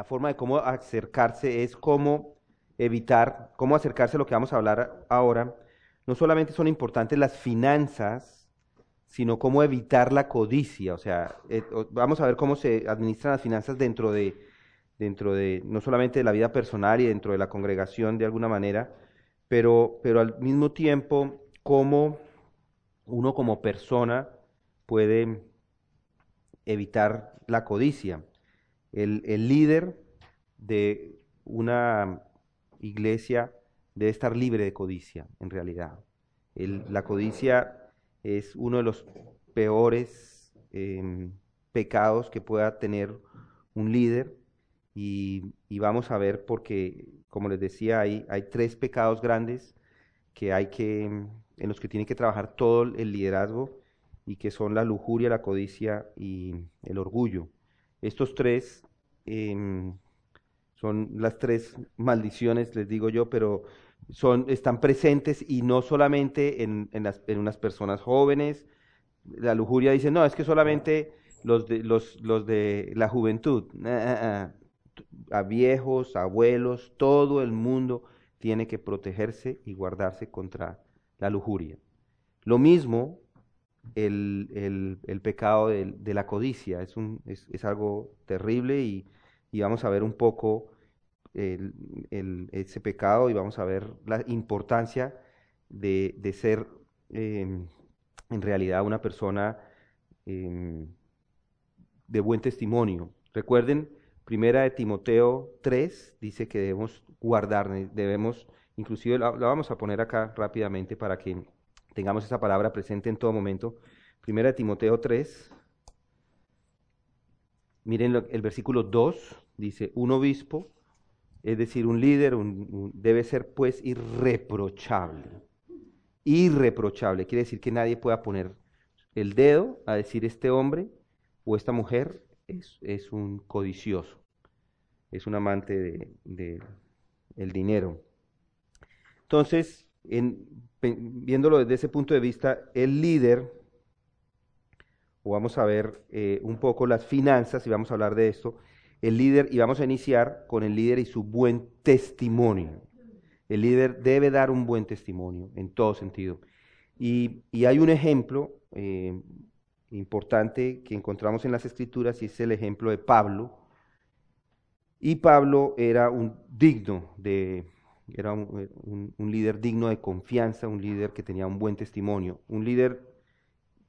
la forma de cómo acercarse es cómo evitar, cómo acercarse a lo que vamos a hablar ahora. No solamente son importantes las finanzas, sino cómo evitar la codicia. O sea, eh, vamos a ver cómo se administran las finanzas dentro de, dentro de, no solamente de la vida personal y dentro de la congregación de alguna manera, pero, pero al mismo tiempo cómo uno como persona puede evitar la codicia. El, el líder de una iglesia debe estar libre de codicia, en realidad. la codicia es uno de los peores em, pecados que pueda tener un líder y, vamos a ver porque, como les decía, hay, hay tres pecados grandes que hay que, en los que tiene que trabajar todo el liderazgo y que son la lujuria, la codicia y el orgullo. Estos tres em, son las tres maldiciones, les digo yo, pero son, están presentes y no solamente en, en, las, en unas personas jóvenes. La lujuria dice, no, es que solamente los de, los, los de la juventud, ah, ah, ah. a viejos, abuelos, todo el mundo tiene que protegerse y guardarse contra la lujuria. Lo mismo el, el, pecado de, de, la codicia, es, un, es, algo terrible y y vamos a ver un poco ese pecado y vamos a ver la importancia de, ser em, en realidad una persona em, de buen testimonio. Recuerden, primera de Timoteo 3 dice que debemos guardar, debemos, inclusive la, vamos a poner acá rápidamente para que tengamos esa palabra presente en todo momento. Primera de Timoteo 3, Miren el versículo 2, dice, un obispo, es decir, un líder, debe ser pues irreprochable. Irreprochable, quiere decir que nadie pueda poner el dedo a decir este hombre o esta mujer es, un codicioso, es un amante del de, el dinero. Entonces, viéndolo desde ese punto de vista, el líder o vamos a ver eh, un poco las finanzas y vamos a hablar de esto, el líder, y vamos a iniciar con el líder y su buen testimonio. El líder debe dar un buen testimonio en todo sentido. Y, hay un ejemplo eh, importante que encontramos en las escrituras y es el ejemplo de Pablo. Y Pablo era un digno de, era un líder digno de confianza, un líder que tenía un buen testimonio, un líder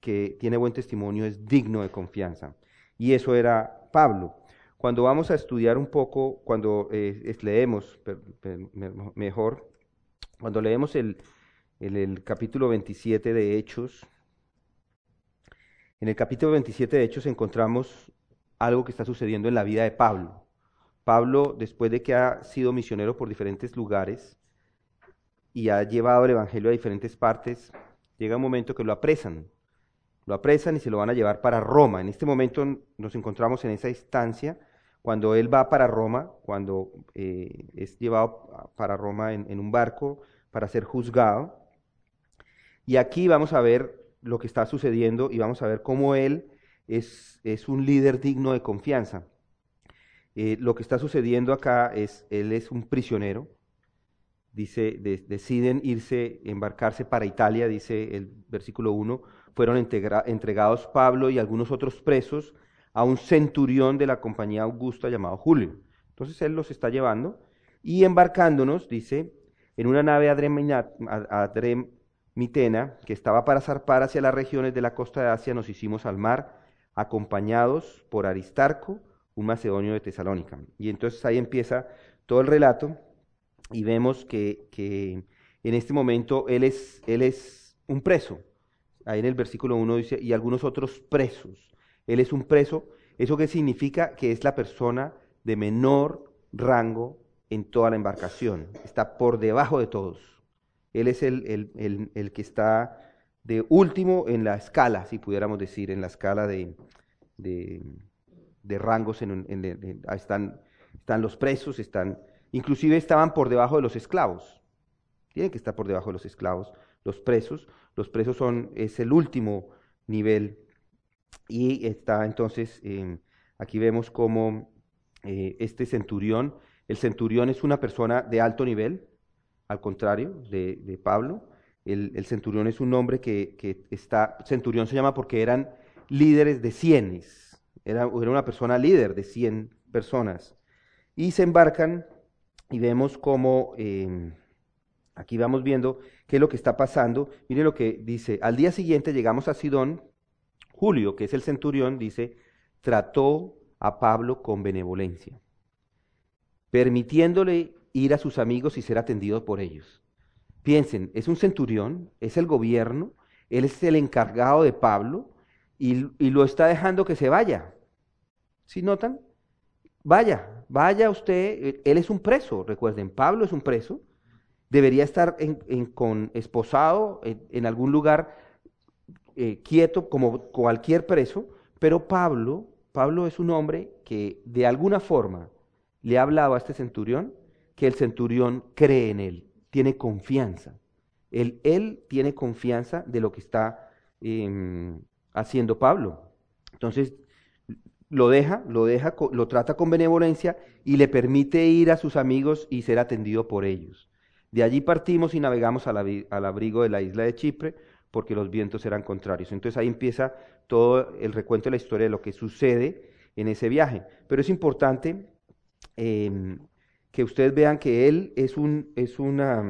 que tiene buen testimonio es digno de confianza. Y eso era Pablo. Cuando vamos a estudiar un poco, cuando eh, leemos mejor, cuando leemos el, el capítulo 27 de Hechos, en el capítulo 27 de Hechos encontramos algo que está sucediendo en la vida de Pablo. Pablo, después de que ha sido misionero por diferentes lugares y ha llevado el Evangelio a diferentes partes, llega un momento que lo apresan lo apresan y se lo van a llevar para Roma. En este momento nos encontramos en esa instancia cuando él va para Roma, cuando eh, es llevado para Roma en, un barco para ser juzgado. Y aquí vamos a ver lo que está sucediendo y vamos a ver cómo él es, es un líder digno de confianza. Eh, lo que está sucediendo acá es, él es un prisionero, dice, deciden irse, embarcarse para Italia, dice el versículo 1, fueron entregados Pablo y algunos otros presos a un centurión de la compañía Augusta llamado Julio. Entonces él los está llevando y embarcándonos, dice, en una nave adremitena que estaba para zarpar hacia las regiones de la costa de Asia, nos hicimos al mar, acompañados por Aristarco, un macedonio de Tesalónica. Y entonces ahí empieza todo el relato y vemos que, que en este momento él es, él es un preso, ahí en el versículo 1 dice, y algunos otros presos. Él es un preso. ¿Eso qué significa? Que es la persona de menor rango en toda la embarcación. Está por debajo de todos. Él es el, el, que está de último en la escala, si pudiéramos decir, en la escala de, de, rangos. En, están, están los presos, están, inclusive estaban por debajo de los esclavos. Tienen que estar por debajo de los esclavos los presos. Los presos son, es el último nivel. Y está entonces, aquí vemos cómo eh, este centurión. El centurión es una persona de alto nivel, al contrario de, Pablo. El, centurión es un hombre que, está, centurión se llama porque eran líderes de cienes, era, era una persona líder de cien personas. Y se embarcan y vemos cómo, em, aquí vamos viendo qué es lo que está pasando. Mire lo que dice, al día siguiente llegamos a Sidón, Julio, que es el centurión, dice, trató a Pablo con benevolencia, permitiéndole ir a sus amigos y ser atendido por ellos. Piensen, es un centurión, es el gobierno, él es el encargado de Pablo y, lo está dejando que se vaya. ¿Sí notan? Vaya, vaya usted, él es un preso, recuerden, Pablo es un preso, debería estar en, con esposado en algún lugar eh, quieto como cualquier preso, pero Pablo, Pablo es un hombre que de alguna forma le ha hablado a este centurión que el centurión cree en él, tiene confianza. Él, él tiene confianza de lo que está em, haciendo Pablo. Entonces, lo deja, lo deja, lo trata con benevolencia y le permite ir a sus amigos y ser atendido por ellos. De allí partimos y navegamos al abrigo de la isla de Chipre, porque los vientos eran contrarios. Entonces ahí empieza todo el recuento de la historia de lo que sucede en ese viaje. Pero es importante em, que ustedes vean que él es un, es, una,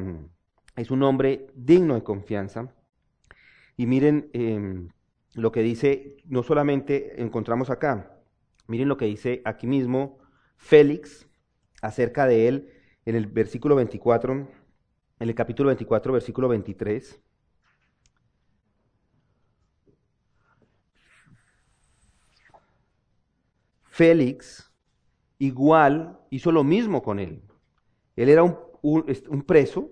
es un hombre digno de confianza. Y miren em, lo que dice, no solamente encontramos acá, miren lo que dice aquí mismo Félix acerca de él en el versículo 24, en el capítulo 24, versículo 23. Félix igual hizo lo mismo con él. Él era un, preso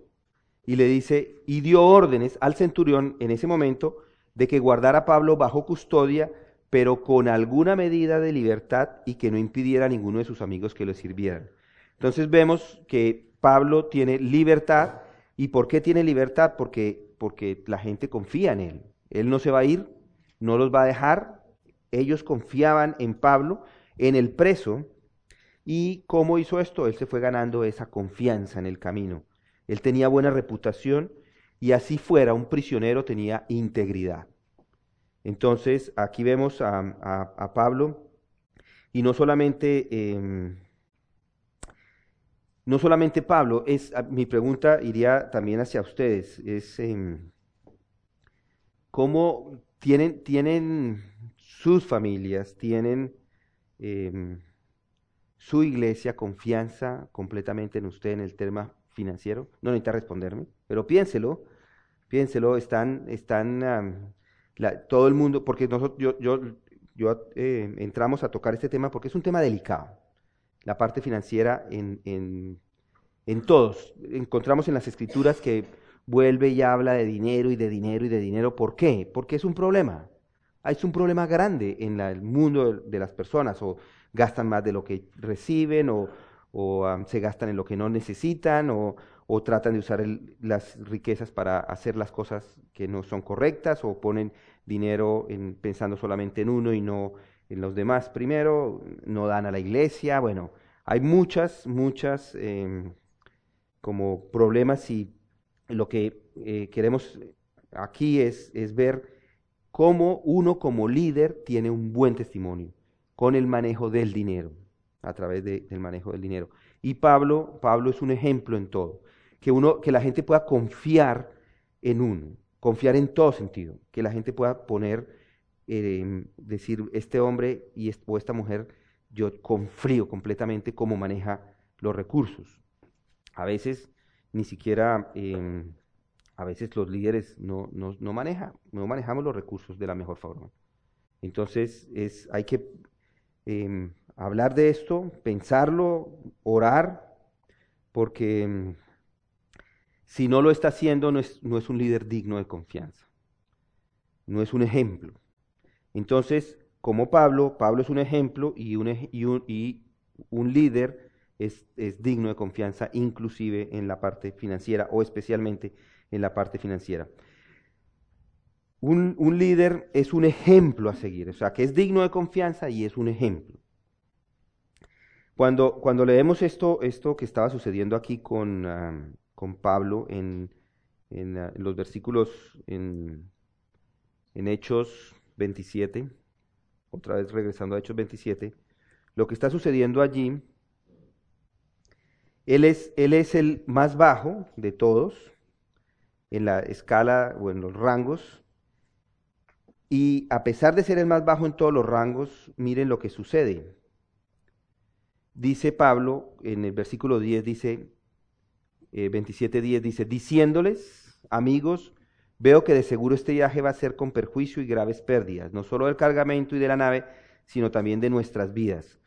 y le dice, y dio órdenes al centurión en ese momento de que guardara a Pablo bajo custodia, pero con alguna medida de libertad y que no impidiera a ninguno de sus amigos que lo sirvieran. Entonces vemos que Pablo tiene libertad. ¿Y por qué tiene libertad? Porque, porque la gente confía en él. Él no se va a ir, no los va a dejar. Ellos confiaban en Pablo en el preso. ¿Y cómo hizo esto? Él se fue ganando esa confianza en el camino. Él tenía buena reputación y así fuera un prisionero tenía integridad. Entonces aquí vemos a, Pablo y no solamente, em, no solamente Pablo, es, mi pregunta iría también hacia ustedes, es em, cómo tienen, tienen sus familias, tienen Em, su iglesia confianza completamente en usted en el tema financiero? No necesita responderme, pero piénselo, piénselo, están, están todo el mundo, porque nosotros, yo, yo, eh, entramos a tocar este tema porque es un tema delicado, la parte financiera en, en, en todos. Encontramos en las escrituras que vuelve y habla de dinero y de dinero y de dinero. ¿Por qué? Porque es un problema. Es un problema grande en el mundo de, las personas, o gastan más de lo que reciben, o, se gastan en lo que no necesitan, o, tratan de usar las riquezas para hacer las cosas que no son correctas, o ponen dinero en, pensando solamente en uno y no en los demás primero, no dan a la iglesia, bueno, hay muchas, muchas em, como problemas y lo que eh, queremos aquí es, es ver cómo uno como líder tiene un buen testimonio con el manejo del dinero, a través del manejo del dinero. Y Pablo, Pablo es un ejemplo en todo, que uno, que la gente pueda confiar en uno, confiar en todo sentido, que la gente pueda poner, eh, decir, este hombre y o esta mujer, yo confío completamente cómo maneja los recursos. A veces ni siquiera em, a veces los líderes no, no, no, no manejamos los recursos de la mejor forma. Entonces es, hay que em, hablar de esto, pensarlo, orar, porque em, si no lo está haciendo no es, no es un líder digno de confianza, no es un ejemplo. Entonces, como Pablo, Pablo es un ejemplo y un, y un, un líder es, es digno de confianza, inclusive en la parte financiera o especialmente en la parte financiera. Un, líder es un ejemplo a seguir, o sea, que es digno de confianza y es un ejemplo. Cuando, cuando leemos esto, esto que estaba sucediendo aquí con, con Pablo en, en, los versículos en, en Hechos 27, otra vez regresando a Hechos 27, lo que está sucediendo allí, él es, él es el más bajo de todos en la escala o en los rangos, y a pesar de ser el más bajo en todos los rangos, miren lo que sucede. Dice Pablo en el versículo 10, dice, eh, 27.10, dice, diciéndoles, amigos, veo que de seguro este viaje va a ser con perjuicio y graves pérdidas, no solo del cargamento y de la nave, sino también de nuestras vidas.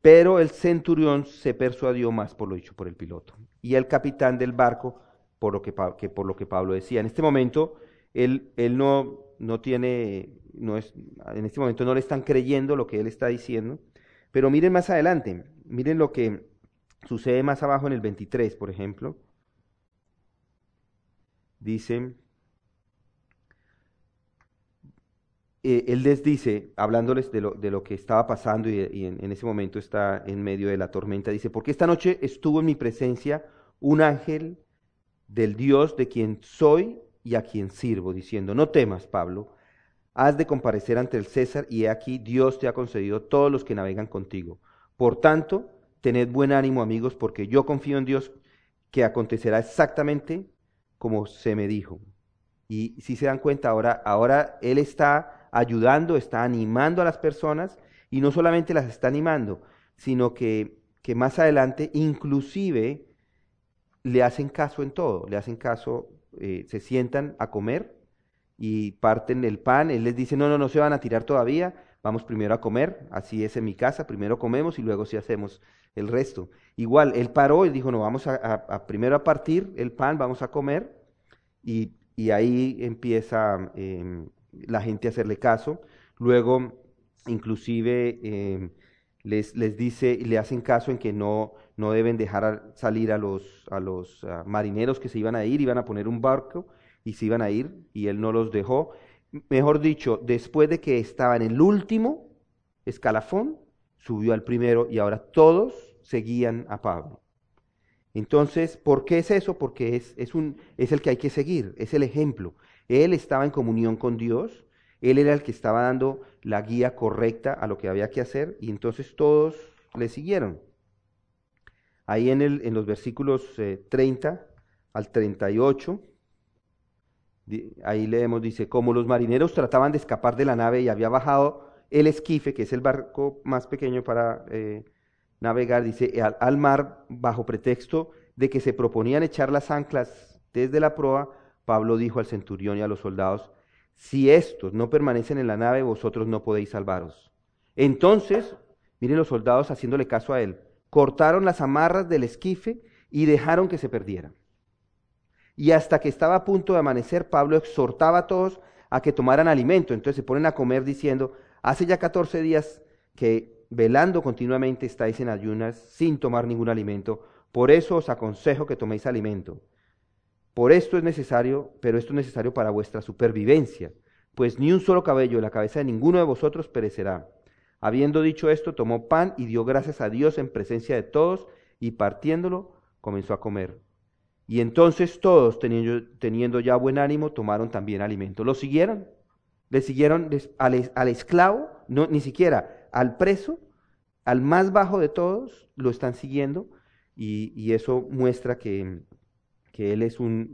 Pero el centurión se persuadió más por lo dicho por el piloto y el capitán del barco por lo que, que por lo que Pablo decía. En este momento, él, él no, no tiene, no es, en este momento no le están creyendo lo que él está diciendo, pero miren más adelante, miren lo que sucede más abajo en el 23, por ejemplo. Dice, eh, él les dice, hablándoles de lo, de lo que estaba pasando y, en, ese momento está en medio de la tormenta, dice, porque esta noche estuvo en mi presencia un ángel del Dios de quien soy y a quien sirvo, diciendo, no temas, Pablo, has de comparecer ante el César y he aquí Dios te ha concedido todos los que navegan contigo. Por tanto, tened buen ánimo, amigos, porque yo confío en Dios que acontecerá exactamente como se me dijo. Y si se dan cuenta, ahora, ahora Él está ayudando, está animando a las personas y no solamente las está animando, sino que, que más adelante inclusive le hacen caso en todo, le hacen caso, eh, se sientan a comer y parten el pan, él les dice, no, no, no se van a tirar todavía, vamos primero a comer, así es en mi casa, primero comemos y luego sí hacemos el resto. Igual, él paró y dijo, no, vamos a, primero a partir el pan, vamos a comer, y, ahí empieza em, la gente a hacerle caso. Luego, inclusive, em, les, les dice, le hacen caso en que no, no deben dejar salir a los, a los ah, marineros que se iban a ir, iban a poner un barco y se iban a ir, y él no los dejó. Mejor dicho, después de que estaba en el último escalafón, subió al primero y ahora todos seguían a Pablo. Entonces, ¿por qué es eso? Porque es, es, el que hay que seguir, es el ejemplo. Él estaba en comunión con Dios, él era el que estaba dando la guía correcta a lo que había que hacer y entonces todos le siguieron. Ahí en, el, en los versículos 30 eh, al 38 ahí leemos, dice, como los marineros trataban de escapar de la nave y había bajado el esquife, que es el barco más pequeño para eh, navegar, dice, al, mar bajo pretexto de que se proponían echar las anclas desde la proa, Pablo dijo al centurión y a los soldados, si estos no permanecen en la nave, vosotros no podéis salvaros. Entonces, miren los soldados haciéndole caso a él, cortaron las amarras del esquife y dejaron que se perdieran. Y hasta que estaba a punto de amanecer, Pablo exhortaba a todos a que tomaran alimento. Entonces se ponen a comer diciendo, hace ya 14 días que velando continuamente estáis en ayunas sin tomar ningún alimento. Por eso os aconsejo que toméis alimento. Por esto es necesario, pero esto es necesario para vuestra supervivencia, pues ni un solo cabello de la cabeza de ninguno de vosotros perecerá. Habiendo dicho esto, tomó pan y dio gracias a Dios en presencia de todos, y partiéndolo, comenzó a comer. Y entonces todos, teniendo, ya buen ánimo, tomaron también alimento. Lo siguieron. Le siguieron al, esclavo, no, ni siquiera al preso, al más bajo de todos, lo están siguiendo. Y, eso muestra que, él es un,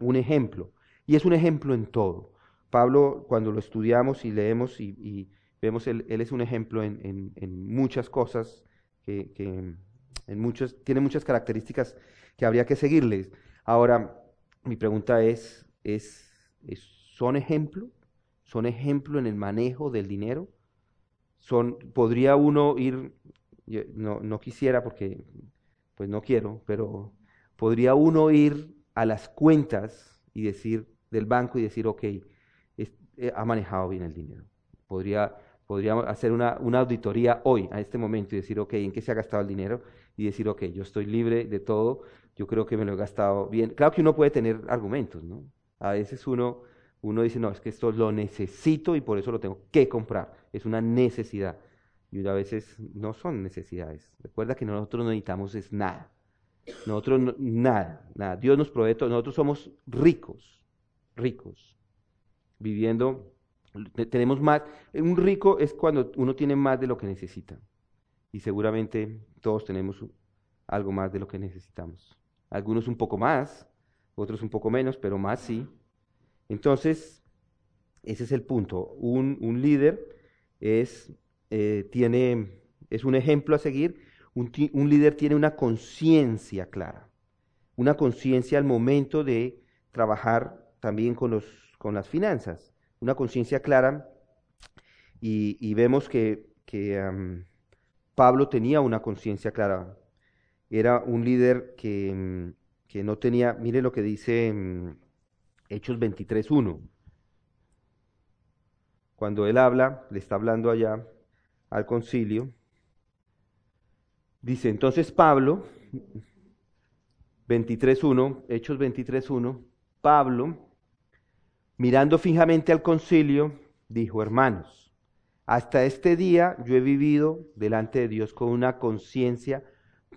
un, ejemplo. Y es un ejemplo en todo. Pablo, cuando lo estudiamos y leemos y, vemos, él, él, es un ejemplo en, muchas cosas, que, en muchos, tiene muchas características que habría que seguirles. Ahora, mi pregunta es, ¿es, son ejemplo? ¿Son ejemplo en el manejo del dinero? Son, ¿Podría uno ir, no, no quisiera porque, pues no quiero, pero podría uno ir a las cuentas y decir, del banco y decir, ok, eh, ha manejado bien el dinero. Podría, podríamos hacer una, una, auditoría hoy, a este momento, y decir, ok, ¿en qué se ha gastado el dinero? Y decir, ok, yo estoy libre de todo, yo creo que me lo he gastado bien. Claro que uno puede tener argumentos, ¿no? A veces uno, uno dice, no, es que esto lo necesito y por eso lo tengo que comprar. Es una necesidad. y a veces no son necesidades. Recuerda que nosotros no necesitamos es nada. Nosotros nada, nada. Dios nos provee todo. Nosotros somos ricos, ricos, viviendo, tenemos más. Un rico es cuando uno tiene más de lo que necesita. Y seguramente todos tenemos algo más de lo que necesitamos. Algunos un poco más, otros un poco menos, pero más sí. Entonces, ese es el punto. Un, líder es, eh, tiene, es un ejemplo a seguir. Un, líder tiene una conciencia clara, una conciencia al momento de trabajar también con, los, con las finanzas, una conciencia clara. Y, vemos que Pablo tenía una conciencia clara. Era un líder que, que, no tenía, mire lo que dice Hechos 23.1 cuando él habla, le está hablando allá al concilio, dice, entonces Pablo, 23.1, Hechos 23.1, Pablo, mirando fijamente al concilio, dijo, hermanos, hasta este día yo he vivido delante de Dios con una conciencia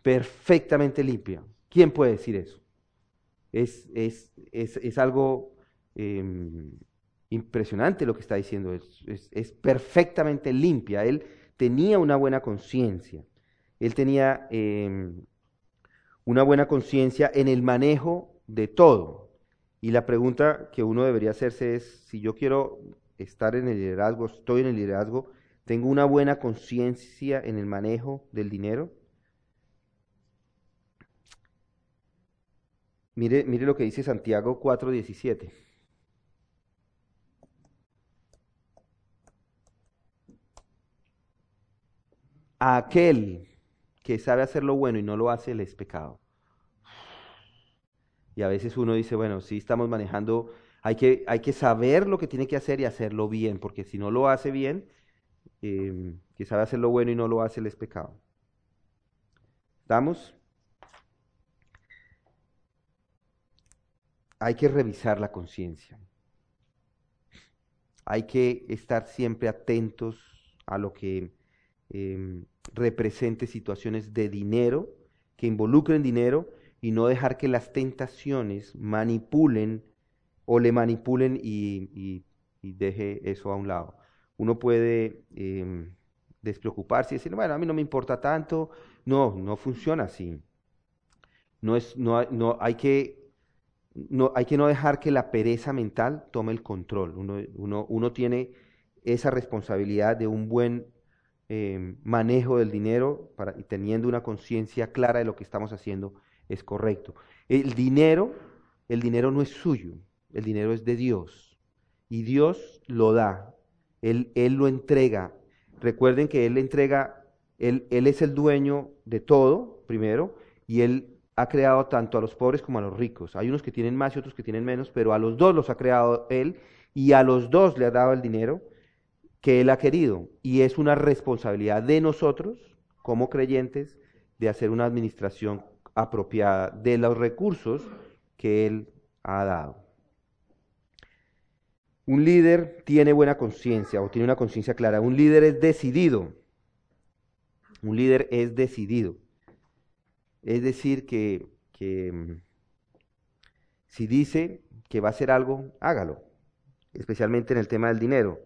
perfectamente limpia. ¿Quién puede decir eso? Es, es, es, es algo em, impresionante lo que está diciendo, es, perfectamente limpia. Él tenía una buena conciencia, él tenía em, una buena conciencia en el manejo de todo. Y la pregunta que uno debería hacerse es, si yo quiero estar en el liderazgo, estoy en el liderazgo, ¿tengo una buena conciencia en el manejo del dinero? Mire, mire lo que dice Santiago 4:17. a aquel que sabe hacer lo bueno y no lo hace, le es pecado. Y a veces uno dice, bueno, sí estamos manejando, hay que, hay que saber lo que tiene que hacer y hacerlo bien, porque si no lo hace bien, em, que sabe hacer lo bueno y no lo hace, le es pecado. ¿Estamos? Hay que revisar la conciencia. Hay que estar siempre atentos a lo que Em, represente situaciones de dinero, que involucren dinero y no dejar que las tentaciones manipulen o le manipulen y, deje eso a un lado. Uno puede em, despreocuparse y decir, bueno, a mí no me importa tanto. No, no funciona así. No, es, no, no hay que no, hay que no dejar que la pereza mental tome el control. Uno, uno, tiene esa responsabilidad de un buen Em, manejo del dinero y teniendo una conciencia clara de lo que estamos haciendo es correcto. El dinero, el dinero no es suyo, el dinero es de Dios y Dios lo da, Él, él lo entrega. Recuerden que Él entrega, él, él es el dueño de todo, primero, y Él ha creado tanto a los pobres como a los ricos. Hay unos que tienen más y otros que tienen menos, pero a los dos los ha creado Él y a los dos le ha dado el dinero que Él ha querido. Y es una responsabilidad de nosotros, como creyentes, de hacer una administración apropiada de los recursos que Él ha dado. Un líder tiene buena conciencia o tiene una conciencia clara. Un líder es decidido. Un líder es decidido. Es decir, que, que mm, si dice que va a hacer algo, hágalo. Especialmente en el tema del dinero.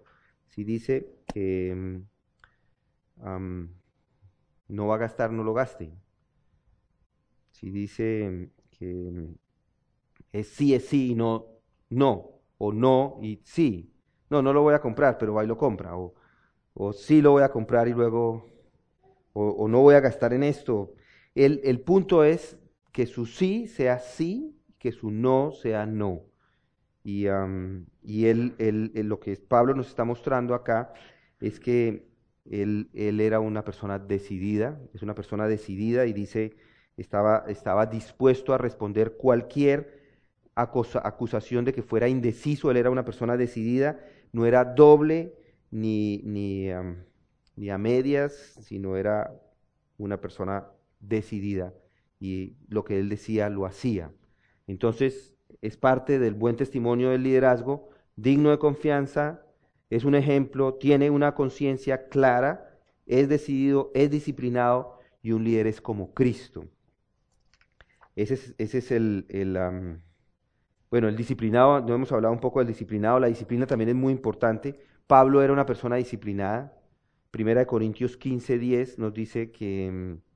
Si dice que mm, no va a gastar, no lo gaste. Si dice que mm, es sí, es sí y no, no. O no y sí. No, no lo voy a comprar, pero va y lo compra. O, o sí lo voy a comprar y luego, o, no voy a gastar en esto. El, el punto es que su sí sea sí, que su no sea no. Y, y él, él, lo que Pablo nos está mostrando acá es que él, él, era una persona decidida, es una persona decidida y dice, estaba, estaba dispuesto a responder cualquier acusación de que fuera indeciso, él era una persona decidida, no era doble ni, ni, ni a medias, sino era una persona decidida y lo que él decía lo hacía. Entonces, es parte del buen testimonio del liderazgo, digno de confianza, es un ejemplo, tiene una conciencia clara es decidido, es disciplinado y un líder es como Cristo. Ese es, ese es el, el bueno, el disciplinado, no hemos hablado un poco del disciplinado, la disciplina también es muy importante. Pablo era una persona disciplinada. Primera de Corintios 15, 10 nos dice que mm,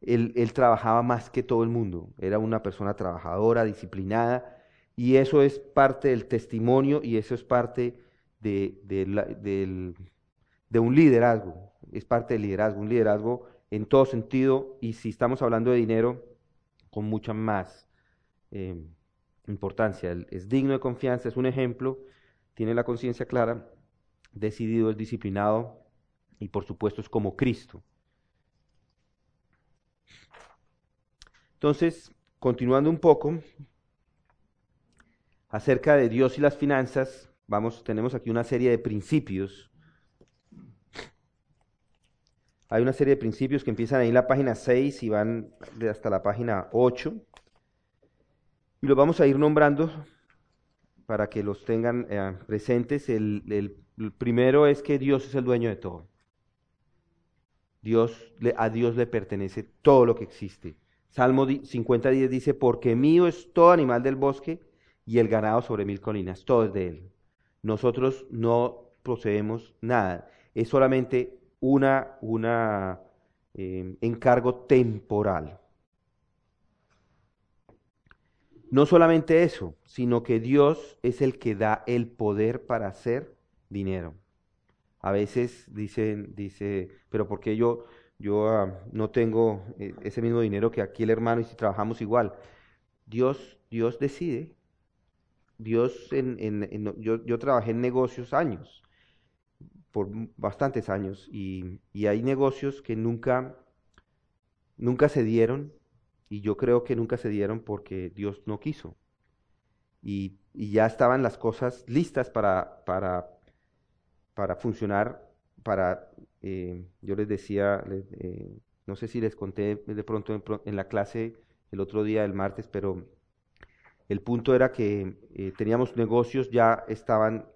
él, trabajaba más que todo el mundo, era una persona trabajadora, disciplinada, y eso es parte del testimonio y eso es parte de, de, un liderazgo, es parte del liderazgo, un liderazgo en todo sentido y si estamos hablando de dinero, con mucha más eh, importancia. Es digno de confianza, es un ejemplo, tiene la conciencia clara, decidido, es disciplinado y por supuesto es como Cristo. Entonces, continuando un poco acerca de Dios y las finanzas, vamos, tenemos aquí una serie de principios. Hay una serie de principios que empiezan ahí en la página 6 y van hasta la página 8. Y los vamos a ir nombrando para que los tengan eh, presentes. El, el, primero es que Dios es el dueño de todo. Dios, a Dios le pertenece todo lo que existe. Salmo 50.10 dice, porque mío es todo animal del bosque y el ganado sobre mil colinas, todo es de él. Nosotros no poseemos nada, es solamente una, una eh, encargo temporal. No solamente eso, sino que Dios es el que da el poder para hacer dinero. A veces dicen, dice, pero ¿por qué yo, yo ah, no tengo eh, ese mismo dinero que aquí el hermano y si trabajamos igual. Dios, Dios decide. Dios, en, en, yo, yo, trabajé en negocios años, por bastantes años, y, y, hay negocios que nunca, nunca se dieron, y yo creo que nunca se dieron porque Dios no quiso. Y, y ya estaban las cosas listas para, para, para funcionar, para eh, yo les decía, eh, no sé si les conté de pronto en, la clase el otro día, el martes, pero el punto era que eh, teníamos negocios, ya estaban,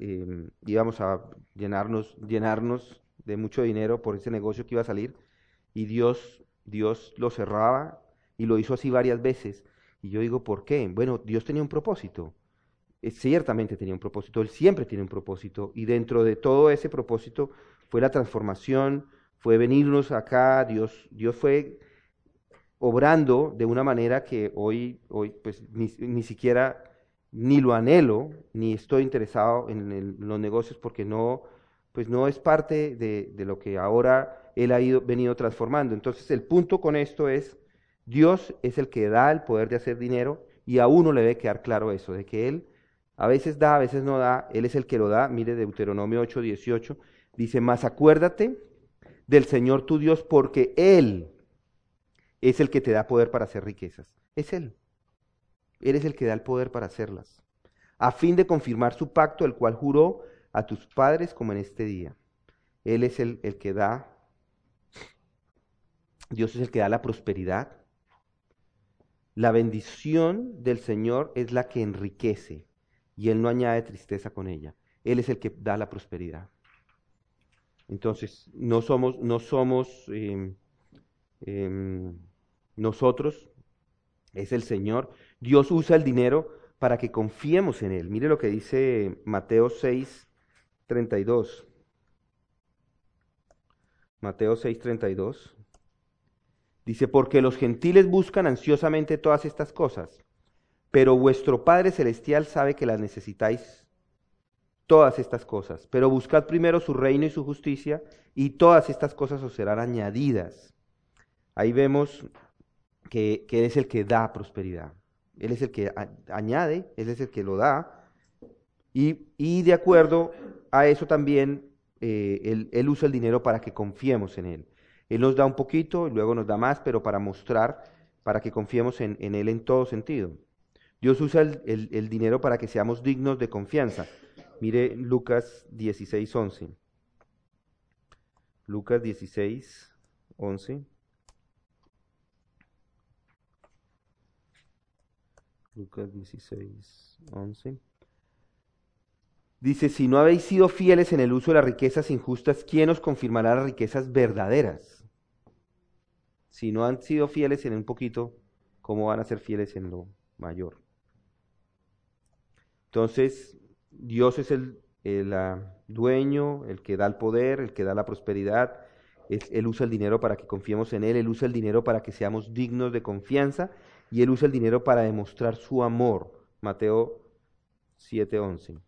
em, íbamos a llenarnos, llenarnos de mucho dinero por ese negocio que iba a salir, y Dios, Dios lo cerraba y lo hizo así varias veces. Y yo digo, ¿por qué? Bueno, Dios tenía un propósito ciertamente tenía un propósito, Él siempre tiene un propósito, y dentro de todo ese propósito fue la transformación, fue venirnos acá, Dios, Dios fue obrando de una manera que hoy, hoy pues ni, siquiera ni lo anhelo, ni estoy interesado en, los negocios porque no, pues no es parte de, de, lo que ahora Él ha ido, venido transformando. Entonces el punto con esto es, Dios es el que da el poder de hacer dinero y a uno le debe quedar claro eso, de que Él a veces da, a veces no da, Él es el que lo da. Mire Deuteronomio 8, 18, dice, más acuérdate del Señor tu Dios porque Él es el que te da poder para hacer riquezas. Es Él. Él es el que da el poder para hacerlas, a fin de confirmar su pacto, el cual juró a tus padres como en este día. Él es el, el que da, Dios es el que da la prosperidad. La bendición del Señor es la que enriquece y Él no añade tristeza con ella. Él es el que da la prosperidad. Entonces, no somos, no somos em, em, nosotros, es el Señor. Dios usa el dinero para que confiemos en Él. Mire lo que dice Mateo 6, 32. Mateo 6, 32. Dice, porque los gentiles buscan ansiosamente todas estas cosas pero vuestro Padre Celestial sabe que las necesitáis todas estas cosas. Pero buscad primero su reino y su justicia, y todas estas cosas os serán añadidas. Ahí vemos que, Él es el que da prosperidad. Él es el que añade, Él es el que lo da. Y, de acuerdo a eso también, eh, él, usa el dinero para que confiemos en Él. Él nos da un poquito y luego nos da más, pero para mostrar, para que confiemos en Él en todo sentido. Dios usa el, dinero para que seamos dignos de confianza. Mire Lucas 16, 11. Lucas 16, 11. Lucas 16, 11. Dice, si no habéis sido fieles en el uso de las riquezas injustas, ¿quién os confirmará las riquezas verdaderas? Si no han sido fieles en un poquito, ¿cómo van a ser fieles en lo mayor? Entonces, Dios es el, ah, dueño, el que da el poder, el que da la prosperidad. él usa el dinero para que confiemos en Él, Él usa el dinero para que seamos dignos de confianza y Él usa el dinero para demostrar su amor. Mateo 7:11.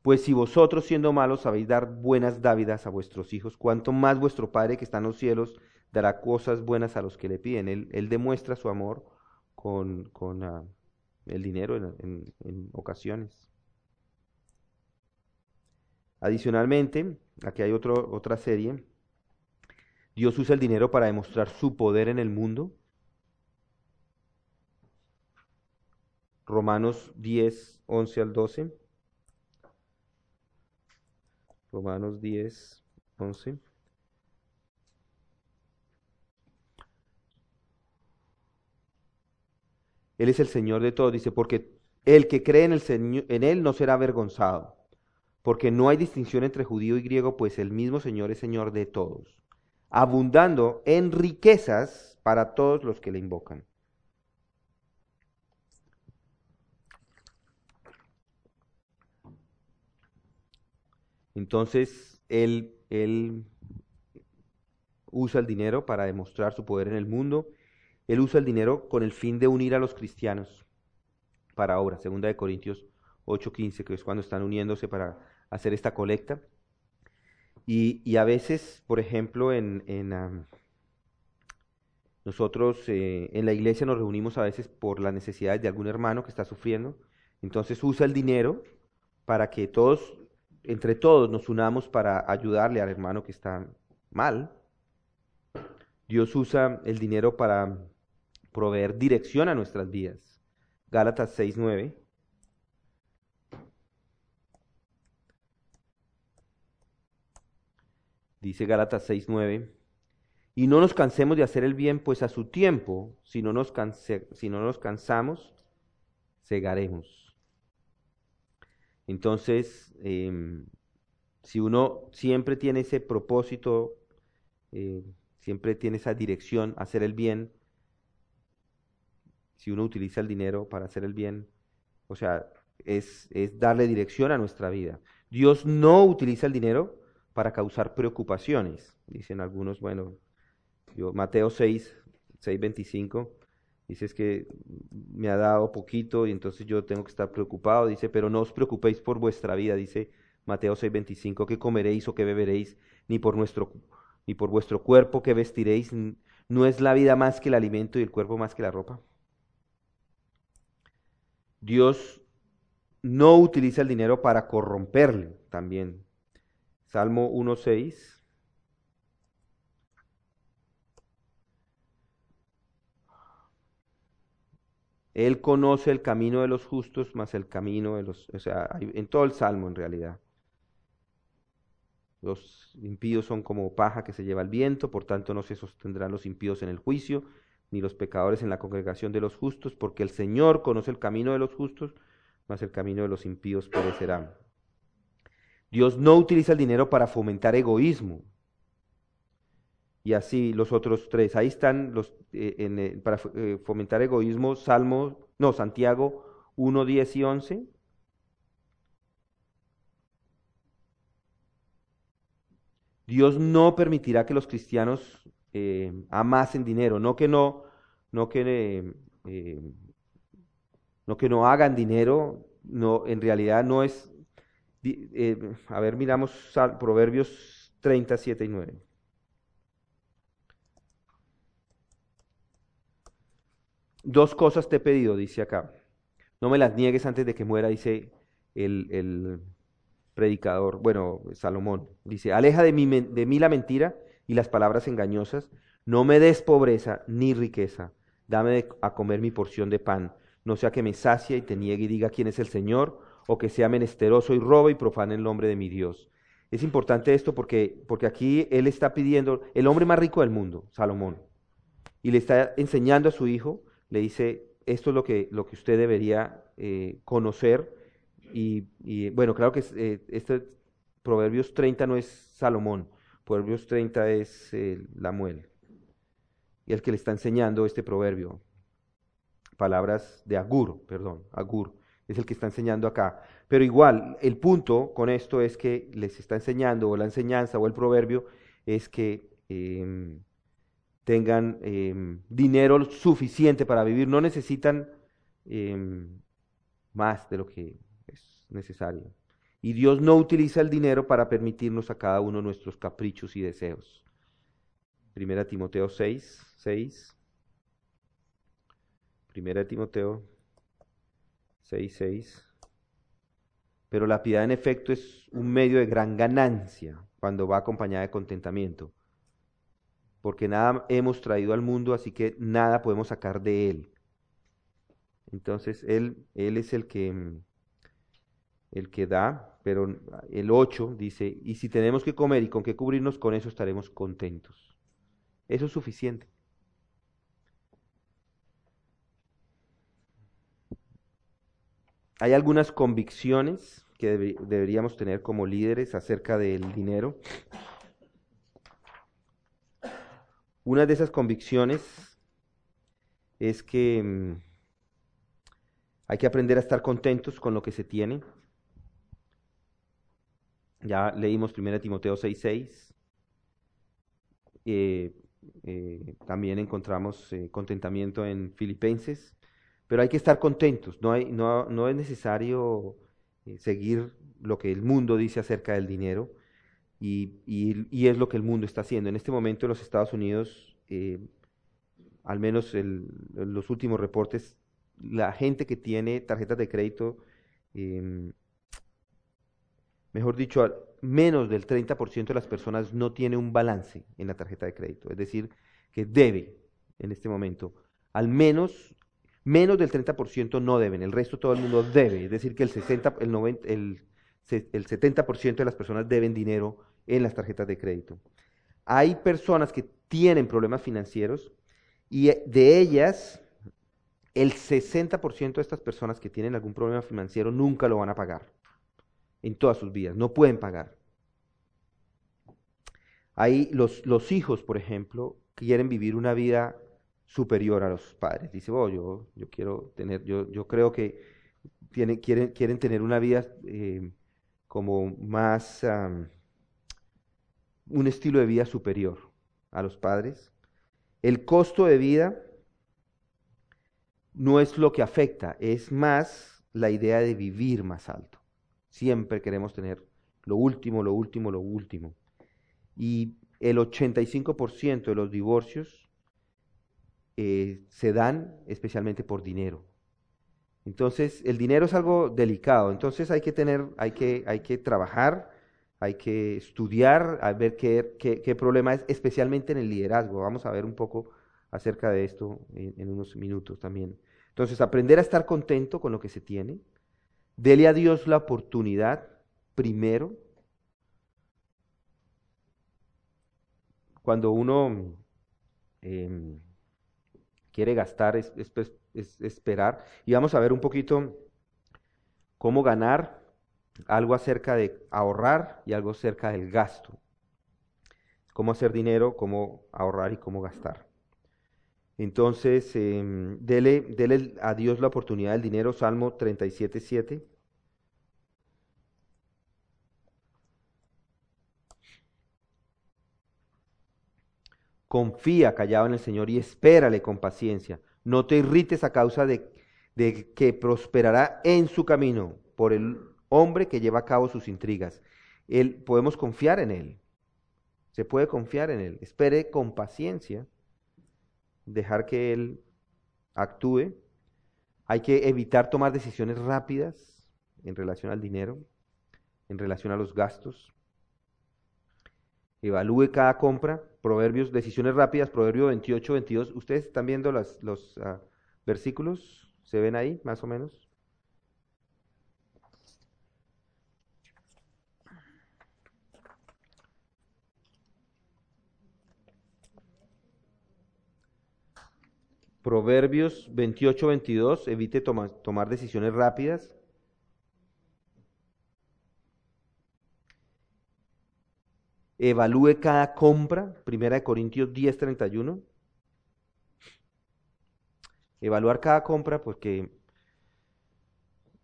Pues si vosotros siendo malos sabéis dar buenas dávidas a vuestros hijos, cuanto más vuestro Padre que está en los cielos dará cosas buenas a los que le piden. Él, demuestra su amor con, ah, el dinero en, en ocasiones. Adicionalmente, aquí hay otro, otra serie. Dios usa el dinero para demostrar su poder en el mundo. Romanos 10, 11 al 12. Romanos 10, 11. Él es el Señor de todos, dice, porque el que cree en, el Señor, en Él no será avergonzado, porque no hay distinción entre judío y griego, pues el mismo Señor es Señor de todos, abundando en riquezas para todos los que le invocan. Entonces, él, él usa el dinero para demostrar su poder en el mundo. Él usa el dinero con el fin de unir a los cristianos para obra. Segunda de Corintios 8:15, que es cuando están uniéndose para hacer esta colecta. Y, a veces, por ejemplo, en, nosotros eh, en la iglesia nos reunimos a veces por las necesidades de algún hermano que está sufriendo. Entonces usa el dinero para que todos entre todos nos unamos para ayudarle al hermano que está mal. Dios usa el dinero para proveer dirección a nuestras vidas. Gálatas 6:9. Dice Gálatas 6:9. Y no nos cansemos de hacer el bien, pues a su tiempo, si no nos, si no nos cansamos, cegaremos. Entonces, em, si uno siempre tiene ese propósito, eh, siempre tiene esa dirección, hacer el bien, si uno utiliza el dinero para hacer el bien, o sea, es, es darle dirección a nuestra vida. Dios no utiliza el dinero para causar preocupaciones, dicen algunos, bueno, yo, Mateo 6, 6, 25, Dices que me ha dado poquito y entonces yo tengo que estar preocupado. Dice, pero no os preocupéis por vuestra vida, dice Mateo 6:25, que comeréis o que beberéis, ni por, nuestro, ni por vuestro cuerpo que vestiréis. ¿No es la vida más que el alimento y el cuerpo más que la ropa? Dios no utiliza el dinero para corromperle también. Salmo 1.6. Él conoce el camino de los justos, más el camino de los, o sea, en todo el salmo en realidad. Los impíos son como paja que se lleva el viento, por tanto no se sostendrán los impíos en el juicio, ni los pecadores en la congregación de los justos, porque el Señor conoce el camino de los justos, mas el camino de los impíos perecerá. Dios no utiliza el dinero para fomentar egoísmo, y así los otros tres. Ahí están los, eh, eh, para eh, fomentar egoísmo, Salmo, no, Santiago 1, 10 y 11. Dios no permitirá que los cristianos amasen dinero, no que no, no que, no que no hagan dinero, no, en realidad no es, a ver, miramos Proverbios 37 y 9. Dos cosas te he pedido, dice acá. No me las niegues antes de que muera, dice el, predicador, bueno, Salomón. Dice, aleja de mí, de mí la mentira y las palabras engañosas. No me des pobreza ni riqueza. Dame a comer mi porción de pan. No sea que me sacie y te niegue y diga quién es el Señor, o que sea menesteroso y robe y profane el nombre de mi Dios. Es importante esto porque, porque aquí él está pidiendo, el hombre más rico del mundo, Salomón, y le está enseñando a su hijo le dice, esto es lo que, lo que usted debería eh, conocer. Y, bueno, claro que eh, este Proverbios 30 no es Salomón, Proverbios 30 es Lamuel, y el que le está enseñando este proverbio. Palabras de Agur, perdón, Agur, es el que está enseñando acá. Pero igual, el punto con esto es que les está enseñando, o la enseñanza, o el proverbio, es que em, tengan em, dinero suficiente para vivir, no necesitan em, más de lo que es necesario. Y Dios no utiliza el dinero para permitirnos a cada uno nuestros caprichos y deseos. Primera Timoteo 6, 6. Primera Timoteo 6, 6. Pero la piedad en efecto es un medio de gran ganancia cuando va acompañada de contentamiento porque nada hemos traído al mundo, así que nada podemos sacar de él. Entonces, él, él es el que, el que da, pero el 8 dice, y si tenemos que comer y con qué cubrirnos, con eso estaremos contentos. Eso es suficiente. Hay algunas convicciones que deberíamos tener como líderes acerca del dinero. Una de esas convicciones es que mm, hay que aprender a estar contentos con lo que se tiene. Ya leímos 1 Timoteo 6:6. Eh, eh, también encontramos eh, contentamiento en Filipenses, pero hay que estar contentos. No, hay, no, no es necesario seguir lo que el mundo dice acerca del dinero y, es lo que el mundo está haciendo. En este momento en los Estados Unidos, al menos en los últimos reportes, la gente que tiene tarjetas de crédito, em, mejor dicho, menos del 30% de las personas no tiene un balance en la tarjeta de crédito, es decir, que debe en este momento, al menos menos del 30% no deben, el resto todo el mundo debe, es decir, que el 60, el 90, el, el 70% de las personas deben dinero en las tarjetas de crédito. Hay personas que tienen problemas financieros y de ellas el 60% de estas personas que tienen algún problema financiero nunca lo van a pagar en todas sus vidas, no pueden pagar. Hay los, los hijos, por ejemplo, quieren vivir una vida superior a los padres. Dice, oh, yo, yo quiero tener, yo, yo creo que quieren, quieren tener una vida eh, como más un estilo de vida superior a los padres. El costo de vida no es lo que afecta, es más la idea de vivir más alto. Siempre queremos tener lo último, lo último, lo último. Y el 85% de los divorcios eh, se dan especialmente por dinero. Entonces, el dinero es algo delicado, entonces hay que tener, hay que, hay que trabajar hay que estudiar, a ver qué, qué, problema es, especialmente en el liderazgo. Vamos a ver un poco acerca de esto en, unos minutos también. Entonces, aprender a estar contento con lo que se tiene. Dele a Dios la oportunidad primero. Cuando uno em, quiere gastar, es, es esperar. Y vamos a ver un poquito cómo ganar algo acerca de ahorrar y algo acerca del gasto. Cómo hacer dinero, cómo ahorrar y cómo gastar. Entonces, em, dele, a Dios la oportunidad del dinero, Salmo 37, 7. Confía callado en el Señor y espérale con paciencia. No te irrites a causa de, de que prosperará en su camino por el hombre que lleva a cabo sus intrigas. Él, podemos confiar en él. Se puede confiar en él. Espere con paciencia, dejar que él actúe. Hay que evitar tomar decisiones rápidas en relación al dinero, en relación a los gastos. Evalúe cada compra. Proverbios, decisiones rápidas, Proverbio 28, 22. ¿Ustedes están viendo los ah, versículos? ¿Se ven ahí, más o menos? Proverbios 28, 22, evite tomar decisiones rápidas. Evalúe cada compra, Primera de Corintios 10, 31. Evaluar cada compra porque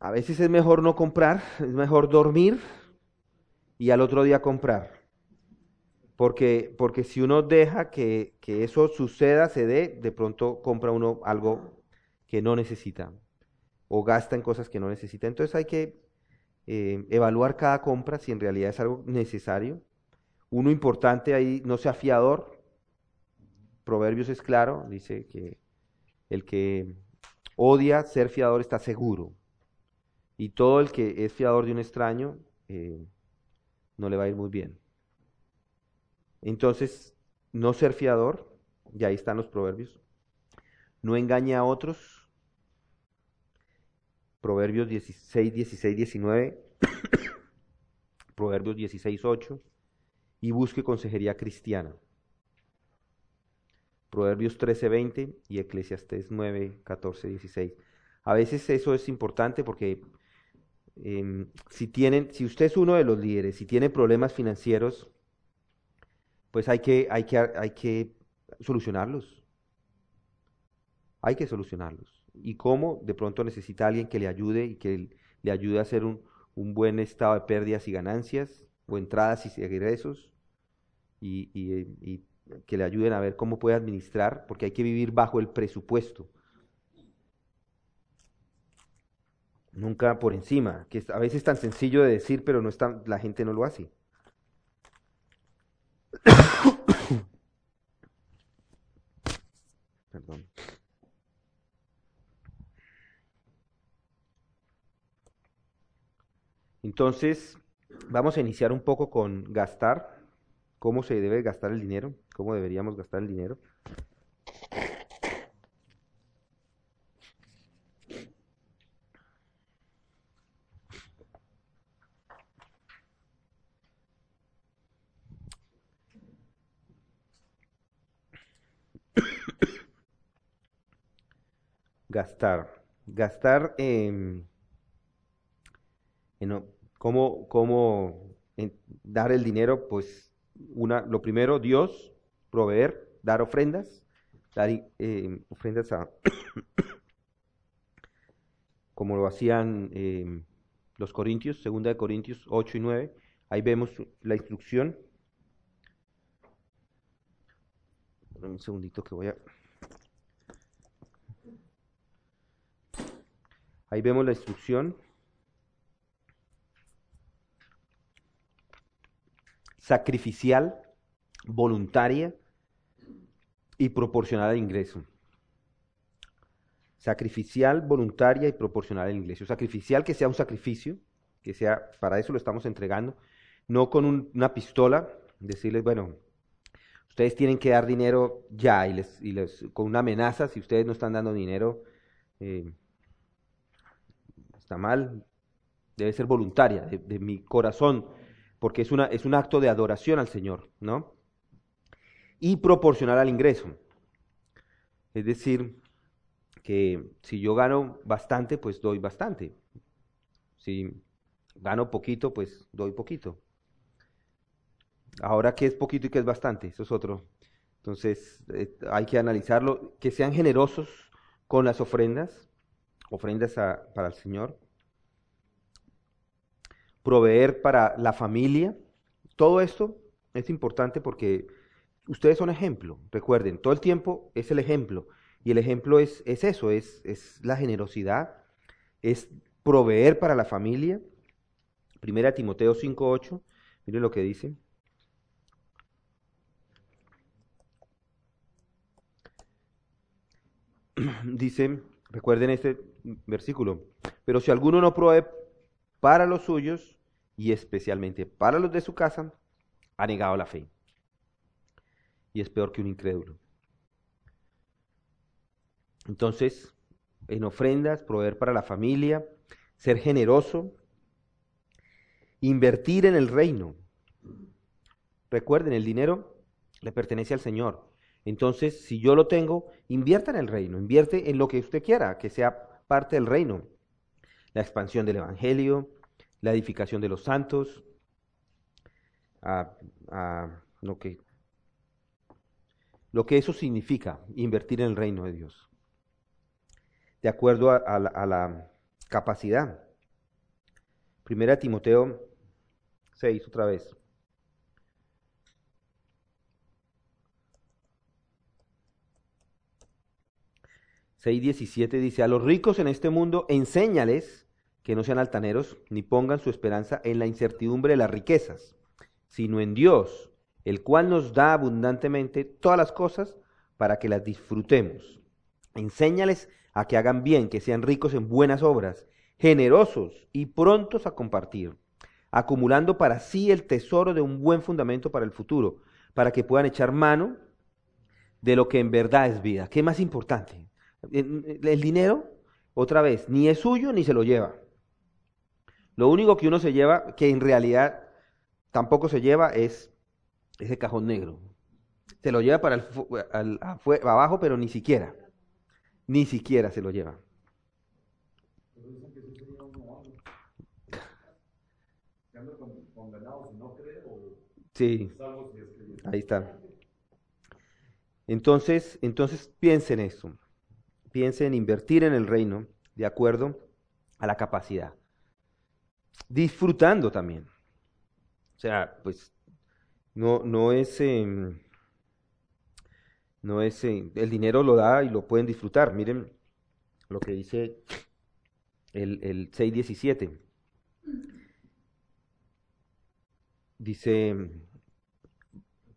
a veces es mejor no comprar, es mejor dormir y al otro día comprar. Porque, porque si uno deja que, eso suceda, se dé, de pronto compra uno algo que no necesita o gasta en cosas que no necesita. Entonces hay que eh, evaluar cada compra si en realidad es algo necesario. Uno importante ahí, no sea fiador. Proverbios es claro, dice que el que odia ser fiador está seguro. Y todo el que es fiador de un extraño eh, no le va a ir muy bien. Entonces, no ser fiador, y ahí están los proverbios. No engañe a otros. Proverbios 16, 16, 19. Proverbios 16, 8. Y busque consejería cristiana. Proverbios 13, 20 y Eclesiastés 9, 14, 16. A veces eso es importante porque em, si, tienen, si usted es uno de los líderes, si tiene problemas financieros, pues hay que, hay que, hay que solucionarlos. Hay que solucionarlos. ¿Y cómo? De pronto necesita alguien que le ayude y que le ayude a hacer un, buen estado de pérdidas y ganancias, o entradas y egresos, y, y, que le ayuden a ver cómo puede administrar, porque hay que vivir bajo el presupuesto. Nunca por encima, que a veces es tan sencillo de decir, pero no está, la gente no lo hace. Perdón. Entonces, vamos a iniciar un poco con gastar, cómo se debe gastar el dinero, cómo deberíamos gastar el dinero. gastar. Gastar en, cómo, cómo dar el dinero, pues una, lo primero, Dios, proveer, dar ofrendas, dar eh, ofrendas a, como lo hacían eh, los Corintios, segunda de Corintios 8 y 9, ahí vemos la instrucción. Un segundito que voy a... Ahí vemos la instrucción. Sacrificial, voluntaria y proporcional al ingreso. Sacrificial, voluntaria y proporcional al ingreso. Sacrificial que sea un sacrificio, que sea, para eso lo estamos entregando, no con una pistola, decirles, bueno, ustedes tienen que dar dinero ya y les, y les con una amenaza, si ustedes no están dando dinero, eh, está mal, debe ser voluntaria, de, mi corazón, porque es, una, es un acto de adoración al Señor, ¿no? Y proporcional al ingreso. Es decir, que si yo gano bastante, pues doy bastante. Si gano poquito, pues doy poquito. Ahora, ¿qué es poquito y qué es bastante? Eso es otro. Entonces, eh, hay que analizarlo, que sean generosos con las ofrendas, ofrendas para el Señor, proveer para la familia. Todo esto es importante porque ustedes son ejemplo. Recuerden, todo el tiempo es el ejemplo. Y el ejemplo es, es eso, es, es la generosidad, es proveer para la familia. Primera Timoteo 5.8, miren lo que dice. Dice, recuerden este versículo, pero si alguno no provee para los suyos y especialmente para los de su casa, ha negado la fe. Y es peor que un incrédulo. Entonces, en ofrendas, proveer para la familia, ser generoso, invertir en el reino. Recuerden, el dinero le pertenece al Señor. Entonces, si yo lo tengo, invierta en el reino, invierte en lo que usted quiera, que sea parte del reino. La expansión del Evangelio, la edificación de los santos, lo, que, lo que eso significa, invertir en el reino de Dios, de acuerdo a, la, a capacidad. Primera Timoteo 6, otra vez. 6.17 dice, a los ricos en este mundo enséñales que no sean altaneros, ni pongan su esperanza en la incertidumbre de las riquezas, sino en Dios, el cual nos da abundantemente todas las cosas para que las disfrutemos. Enséñales a que hagan bien, que sean ricos en buenas obras, generosos y prontos a compartir, acumulando para sí el tesoro de un buen fundamento para el futuro, para que puedan echar mano de lo que en verdad es vida. ¿Qué más importante? El dinero, otra vez, ni es suyo ni se lo lleva. Lo único que uno se lleva, que en realidad tampoco se lleva, es ese cajón negro. Se lo lleva para el, abajo, pero ni siquiera. Ni siquiera se lo lleva. Sí, ahí está. Entonces, entonces piensen eso piense en invertir en el reino de acuerdo a la capacidad. Disfrutando también. O sea, pues no, no es... Em, no es... Em, el dinero lo da y lo pueden disfrutar. Miren lo que dice el, el 6.17. Dice,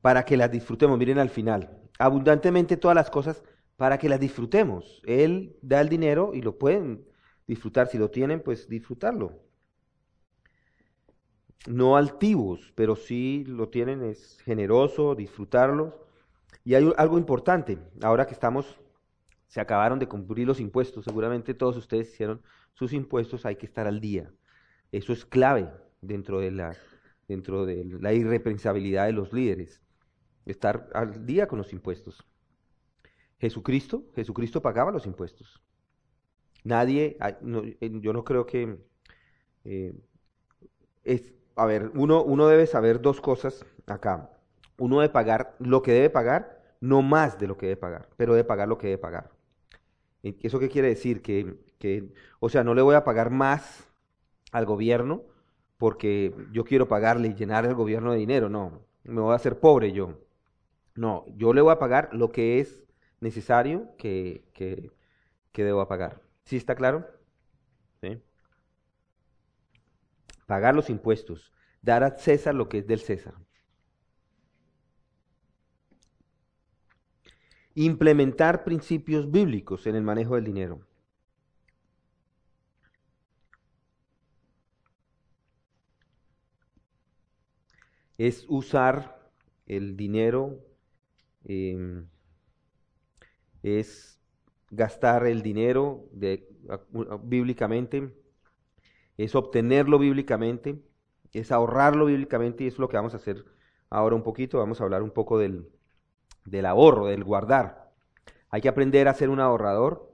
para que las disfrutemos, miren al final, abundantemente todas las cosas para que las disfrutemos. Él da el dinero y lo pueden disfrutar. Si lo tienen, pues disfrutarlo. No altivos, pero si lo tienen es generoso, disfrutarlos. Y hay algo importante, ahora que estamos, se acabaron de cumplir los impuestos, seguramente todos ustedes hicieron sus impuestos, hay que estar al día. Eso es clave dentro de la, dentro de la irreprensabilidad de los líderes, estar al día con los impuestos. Jesucristo, Jesucristo pagaba los impuestos. Nadie, yo no creo que... Eh, es, a ver, uno, uno debe saber dos cosas acá. Uno debe pagar lo que debe pagar, no más de lo que debe pagar, pero debe pagar lo que debe pagar. ¿Eso qué quiere decir? Que, que, o sea, no le voy a pagar más al gobierno porque yo quiero pagarle y llenar el gobierno de dinero, no, me voy a hacer pobre yo. No, yo le voy a pagar lo que es necesario que, que, que debo pagar. ¿Sí está claro? Pagar los impuestos, dar a César lo que es del César. Implementar principios bíblicos en el manejo del dinero. Es usar el dinero eh, es gastar el dinero bíblicamente, es obtenerlo bíblicamente, es ahorrarlo bíblicamente y eso es lo que vamos a hacer ahora un poquito. Vamos a hablar un poco del, del ahorro, del guardar. Hay que aprender a ser un ahorrador.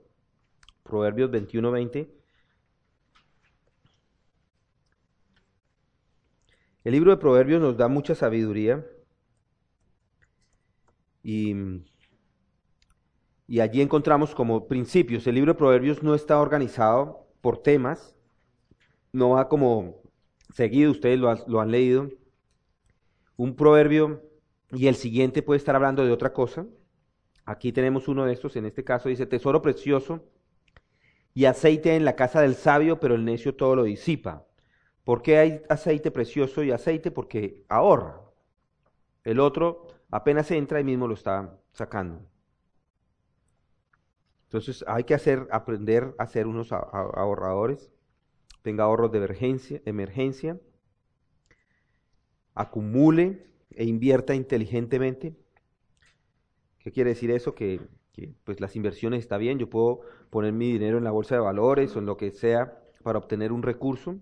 Proverbios 21-20. El libro de Proverbios nos da mucha sabiduría y y allí encontramos como principios. El libro de Proverbios no está organizado por temas, no va como seguido, ustedes lo, han leído. Un proverbio y el siguiente puede estar hablando de otra cosa. Aquí tenemos uno de estos, en este caso dice, tesoro precioso y aceite en la casa del sabio, pero el necio todo lo disipa. ¿Por qué hay aceite precioso y aceite? Porque ahorra. El otro apenas entra y mismo lo está sacando. Entonces hay que hacer, aprender a ser unos ahorradores, tenga ahorros de emergencia, acumule e invierta inteligentemente. ¿Qué quiere decir eso? Que, pues las inversiones está bien, yo puedo poner mi dinero en la bolsa de valores o en lo que sea para obtener un recurso.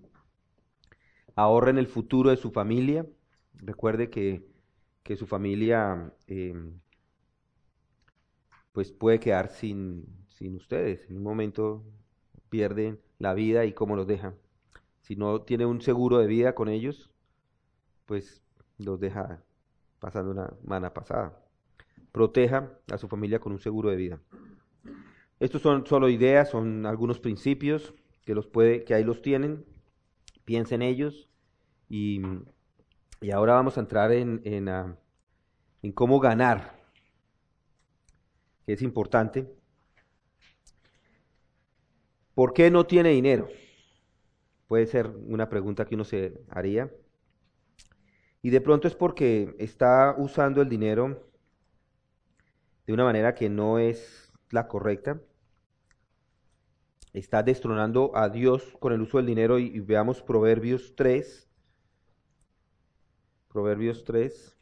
Ahorre en el futuro de su familia. Recuerde que, su familia eh, pues puede quedar sin, sin ustedes. En un momento pierden la vida y cómo los dejan. Si no tiene un seguro de vida con ellos, pues los deja pasando una mala pasada. Proteja a su familia con un seguro de vida. Estos son solo ideas, son algunos principios que los puede, que ahí los tienen. Piensen ellos y, y ahora vamos a entrar en, en, ah, en cómo ganar que es importante. ¿Por qué no tiene dinero? Puede ser una pregunta que uno se haría. Y de pronto es porque está usando el dinero de una manera que no es la correcta. Está destronando a Dios con el uso del dinero y, veamos Proverbios 3. Proverbios 3.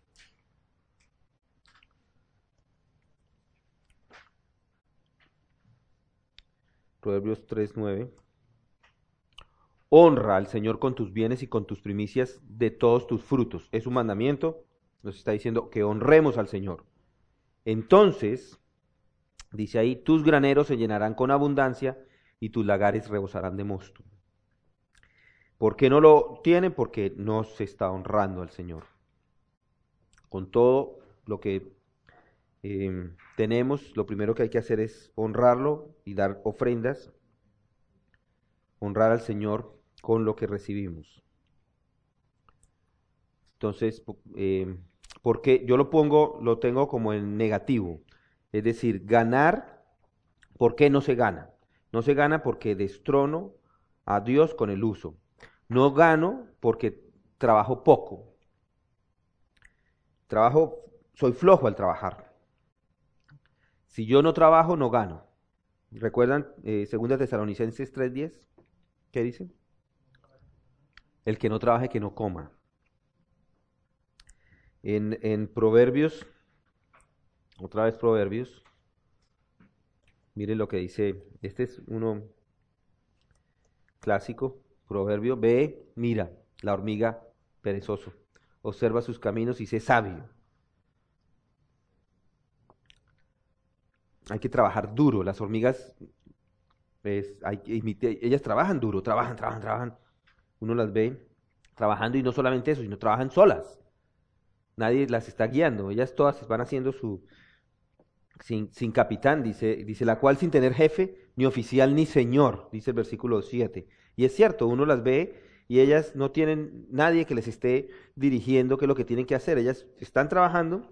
Proverbios 3.9. Honra al Señor con tus bienes y con tus primicias de todos tus frutos. Es un mandamiento. Nos está diciendo que honremos al Señor. Entonces, dice ahí, tus graneros se llenarán con abundancia y tus lagares rebosarán de mosto. ¿Por qué no lo tienen? Porque no se está honrando al Señor. Con todo lo que Em, tenemos, lo primero que hay que hacer es honrarlo y dar ofrendas, honrar al Señor con lo que recibimos. Entonces, eh, porque yo lo pongo, lo tengo como en negativo, es decir, ganar, ¿por qué no se gana? No se gana porque destrono a Dios con el uso. No gano porque trabajo poco. Trabajo, soy flojo al trabajar. Si yo no trabajo, no gano. ¿Recuerdan eh, 2 Tesalonicenses 3.10? ¿Qué dice? El que no trabaje, que no coma. En, en Proverbios, otra vez Proverbios, miren lo que dice, este es uno clásico, Proverbio, ve, mira, la hormiga perezoso, observa sus caminos y sé sabio. Hay que trabajar duro. Las hormigas, pues, hay, ellas trabajan duro, trabajan, trabajan, trabajan. Uno las ve trabajando y no solamente eso, sino trabajan solas. Nadie las está guiando. Ellas todas van haciendo su... Sin, sin capitán, dice, dice, la cual sin tener jefe, ni oficial, ni señor, dice el versículo 7. Y es cierto, uno las ve y ellas no tienen nadie que les esté dirigiendo qué es lo que tienen que hacer. Ellas están trabajando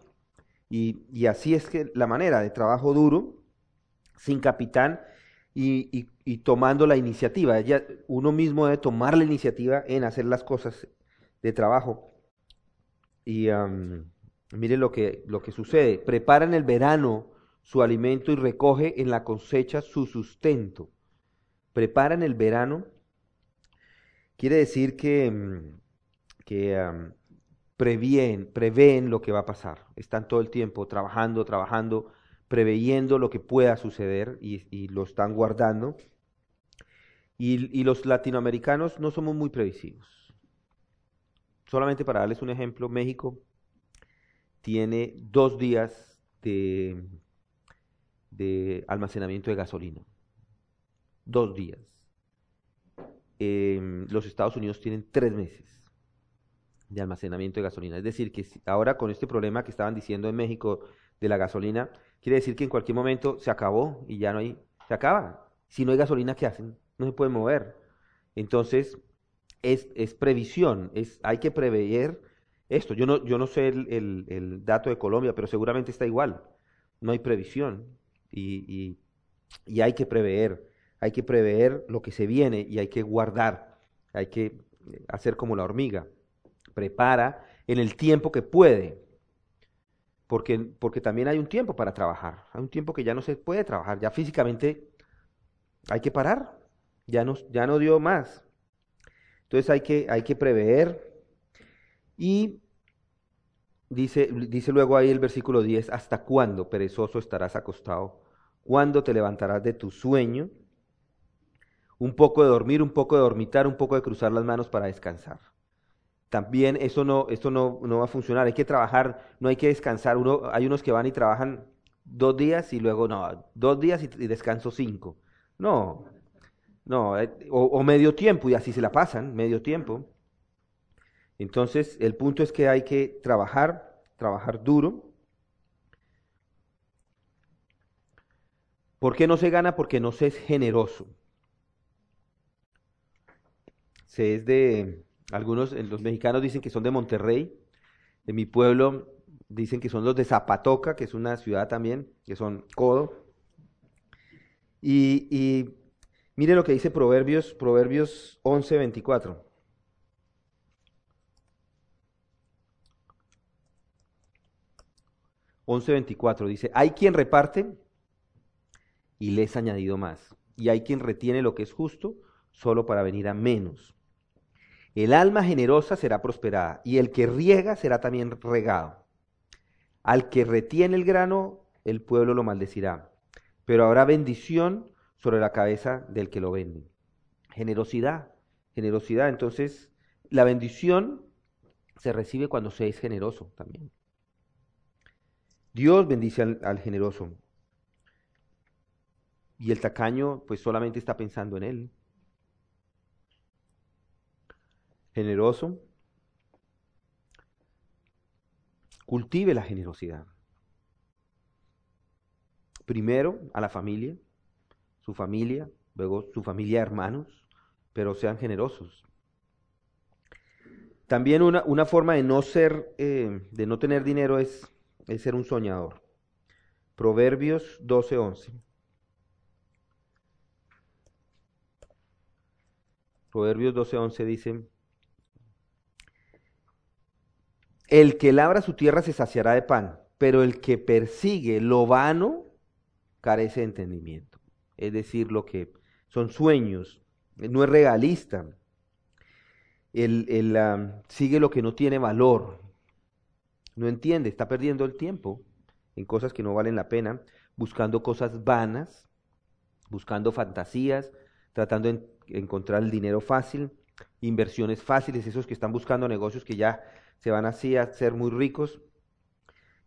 y, así es que la manera de trabajo duro, sin capitán y, tomando la iniciativa. Uno mismo debe tomar la iniciativa en hacer las cosas de trabajo. Y mire lo que, lo que sucede. Prepara en el verano su alimento y recoge en la cosecha su sustento. Prepara en el verano. Quiere decir que, que prevén, prevén lo que va a pasar. Están todo el tiempo trabajando, trabajando, preveyendo lo que pueda suceder y, lo están guardando. Y, los latinoamericanos no somos muy previsivos. Solamente para darles un ejemplo, México tiene dos días de, de almacenamiento de gasolina. Dos días. Em, los Estados Unidos tienen tres meses de almacenamiento de gasolina. Es decir, que ahora con este problema que estaban diciendo en México de la gasolina, quiere decir que en cualquier momento se acabó y ya no hay, se acaba. Si no hay gasolina, ¿qué hacen? No se pueden mover. Entonces, es, es previsión, es, hay que prever esto. Yo no, yo no sé el, el, dato de Colombia, pero seguramente está igual. No hay previsión y, y, y hay que prever. Hay que prever lo que se viene y hay que guardar. Hay que hacer como la hormiga prepara en el tiempo que puede. Porque, porque también hay un tiempo para trabajar. Hay un tiempo que ya no se puede trabajar. Ya físicamente hay que parar. Ya no, ya no dio más. Entonces hay que, hay que prever. Y dice, dice luego ahí el versículo 10, ¿hasta cuándo, perezoso, estarás acostado? ¿Cuándo te levantarás de tu sueño? Un poco de dormir, un poco de dormitar, un poco de cruzar las manos para descansar también eso no, esto no, no, va a funcionar. Hay que trabajar, no hay que descansar. Uno, hay unos que van y trabajan dos días y luego no, dos días y, descanso cinco. No, no, eh, o, medio tiempo y así se la pasan, medio tiempo. Entonces, el punto es que hay que trabajar, trabajar duro. ¿Por qué no se gana? Porque no se es generoso. Se es de, algunos, los mexicanos dicen que son de Monterrey, de mi pueblo dicen que son los de Zapatoca, que es una ciudad también, que son codo. Y, y mire lo que dice Proverbios, Proverbios 11, 24. dice, hay quien reparte y le es añadido más, y hay quien retiene lo que es justo solo para venir a menos. El alma generosa será prosperada, y el que riega será también regado. Al que retiene el grano, el pueblo lo maldecirá, pero habrá bendición sobre la cabeza del que lo vende. Generosidad, generosidad. Entonces, la bendición se recibe cuando se es generoso también. Dios bendice al, generoso. Y el tacaño, pues solamente está pensando en él. Generoso, Cultive la generosidad. Primero a la familia, su familia, luego su familia hermanos, pero sean generosos. También una, una forma de no ser, eh, de no tener dinero es, es ser un soñador. Proverbios 12:11. Proverbios 12:11 dice, El que labra su tierra se saciará de pan, pero el que persigue lo vano carece de entendimiento. Es decir, lo que son sueños, no es realista. Él, sigue lo que no tiene valor. No entiende, está perdiendo el tiempo en cosas que no valen la pena, buscando cosas vanas, buscando fantasías, tratando de encontrar el dinero fácil, inversiones fáciles, esos que están buscando negocios que ya se van así a ser muy ricos.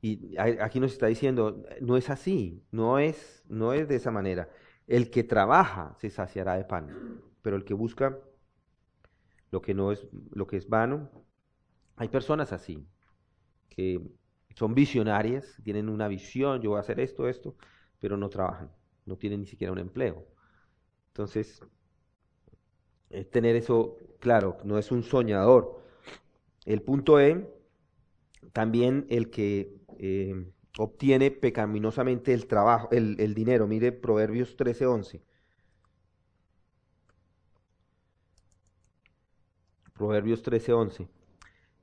Y aquí nos está diciendo, no es así, no es, no es de esa manera. El que trabaja se saciará de pan, pero el que busca lo que no es, lo que es vano, hay personas así, que son visionarias, tienen una visión, yo voy a hacer esto, esto, pero no trabajan, no tienen ni siquiera un empleo. Entonces, tener eso claro, no es un soñador, el punto E, también el que eh, obtiene pecaminosamente el trabajo, el, dinero. Mire Proverbios 13:11. Proverbios 13:11.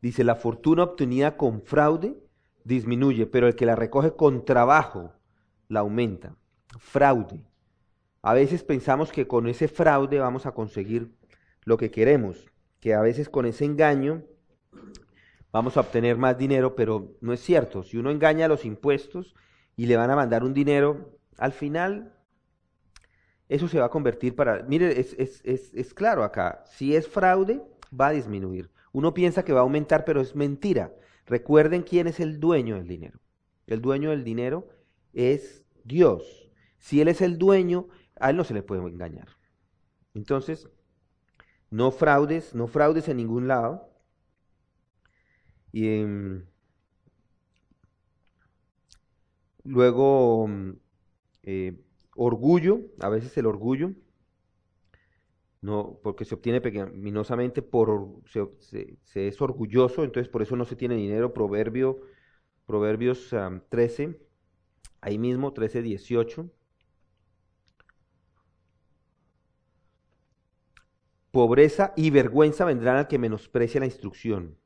Dice, la fortuna obtenida con fraude disminuye, pero el que la recoge con trabajo la aumenta. Fraude. A veces pensamos que con ese fraude vamos a conseguir lo que queremos, que a veces con ese engaño vamos a obtener más dinero, pero no es cierto. Si uno engaña los impuestos y le van a mandar un dinero, al final eso se va a convertir para... Mire, es, es, claro acá, si es fraude, va a disminuir. Uno piensa que va a aumentar, pero es mentira. Recuerden quién es el dueño del dinero. El dueño del dinero es Dios. Si Él es el dueño, a Él no se le puede engañar. Entonces, no fraudes, no fraudes en ningún lado. Y em, luego, mm, eh, orgullo, a veces el orgullo, no, porque se obtiene pecaminosamente por, se, es orgulloso, entonces por eso no se tiene dinero. Proverbio, Proverbios 13, ahí mismo, 13, 18. Pobreza y vergüenza vendrán al que menosprecia la instrucción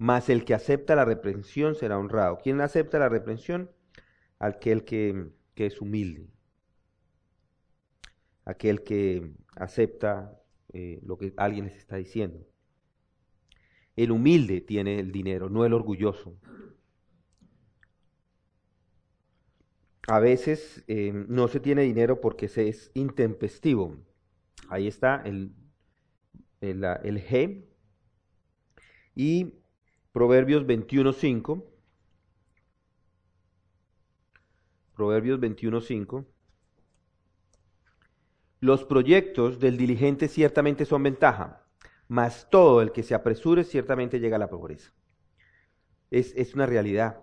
mas el que acepta la reprensión será honrado. ¿Quién acepta la reprensión? Aquel que, es humilde, aquel que acepta eh, lo que alguien les está diciendo. El humilde tiene el dinero, no el orgulloso. A veces eh, no se tiene dinero porque se es intempestivo. Ahí está el, el, el G. Y Proverbios 21.5. Proverbios 21.5. Los proyectos del diligente ciertamente son ventaja, mas todo el que se apresure ciertamente llega a la pobreza. Es, una realidad.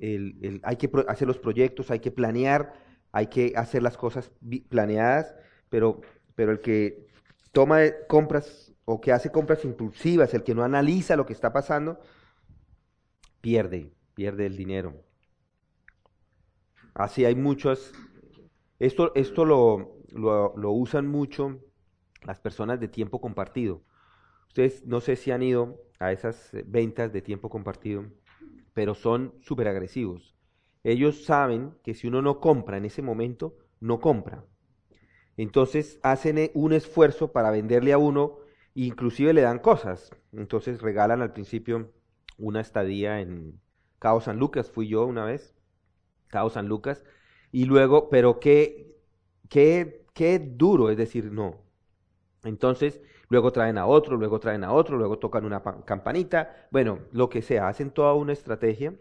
hay que hacer los proyectos, hay que planear, hay que hacer las cosas planeadas, pero, pero el que toma compras o que hace compras impulsivas, el que no analiza lo que está pasando, pierde, pierde el dinero. Así hay muchos, esto, esto lo, lo, usan mucho las personas de tiempo compartido. Ustedes no sé si han ido a esas ventas de tiempo compartido, pero son súper agresivos. Ellos saben que si uno no compra en ese momento, no compra. Entonces hacen e, un esfuerzo para venderle a uno, inclusive le dan cosas. Entonces regalan al principio una estadía en Cabo San Lucas, fui yo una vez, Cabo San Lucas, y luego, pero qué, qué, qué duro, es decir, no. Entonces, luego traen a otro, luego traen a otro, luego tocan una campanita, bueno, lo que sea, hacen toda una estrategia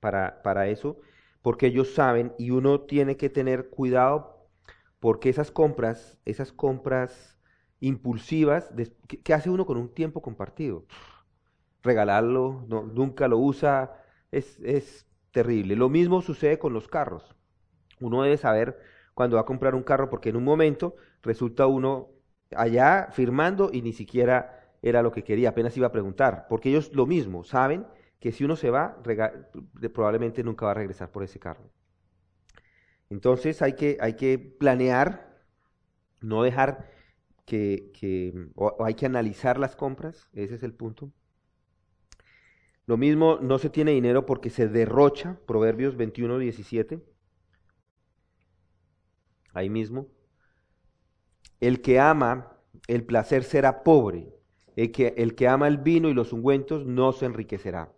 para, para eso, porque ellos saben y uno tiene que tener cuidado porque esas compras, esas compras impulsivas, ¿qué, hace uno con un tiempo compartido? Regalarlo, nunca lo usa, es, es terrible. Lo mismo sucede con los carros. Uno debe saber cuando va a comprar un carro porque en un momento resulta uno allá firmando y ni siquiera era lo que quería, apenas iba a preguntar, porque ellos lo mismo, saben que si uno se va, probablemente nunca va a regresar por ese carro. Entonces hay que, hay que planear, no dejar que, que o hay que analizar las compras, ese es el punto. Lo mismo, no se tiene dinero porque se derrocha, Proverbios 21, 17. Ahí mismo. El que ama el placer será pobre. El que, el que ama el vino y los ungüentos no se enriquecerá.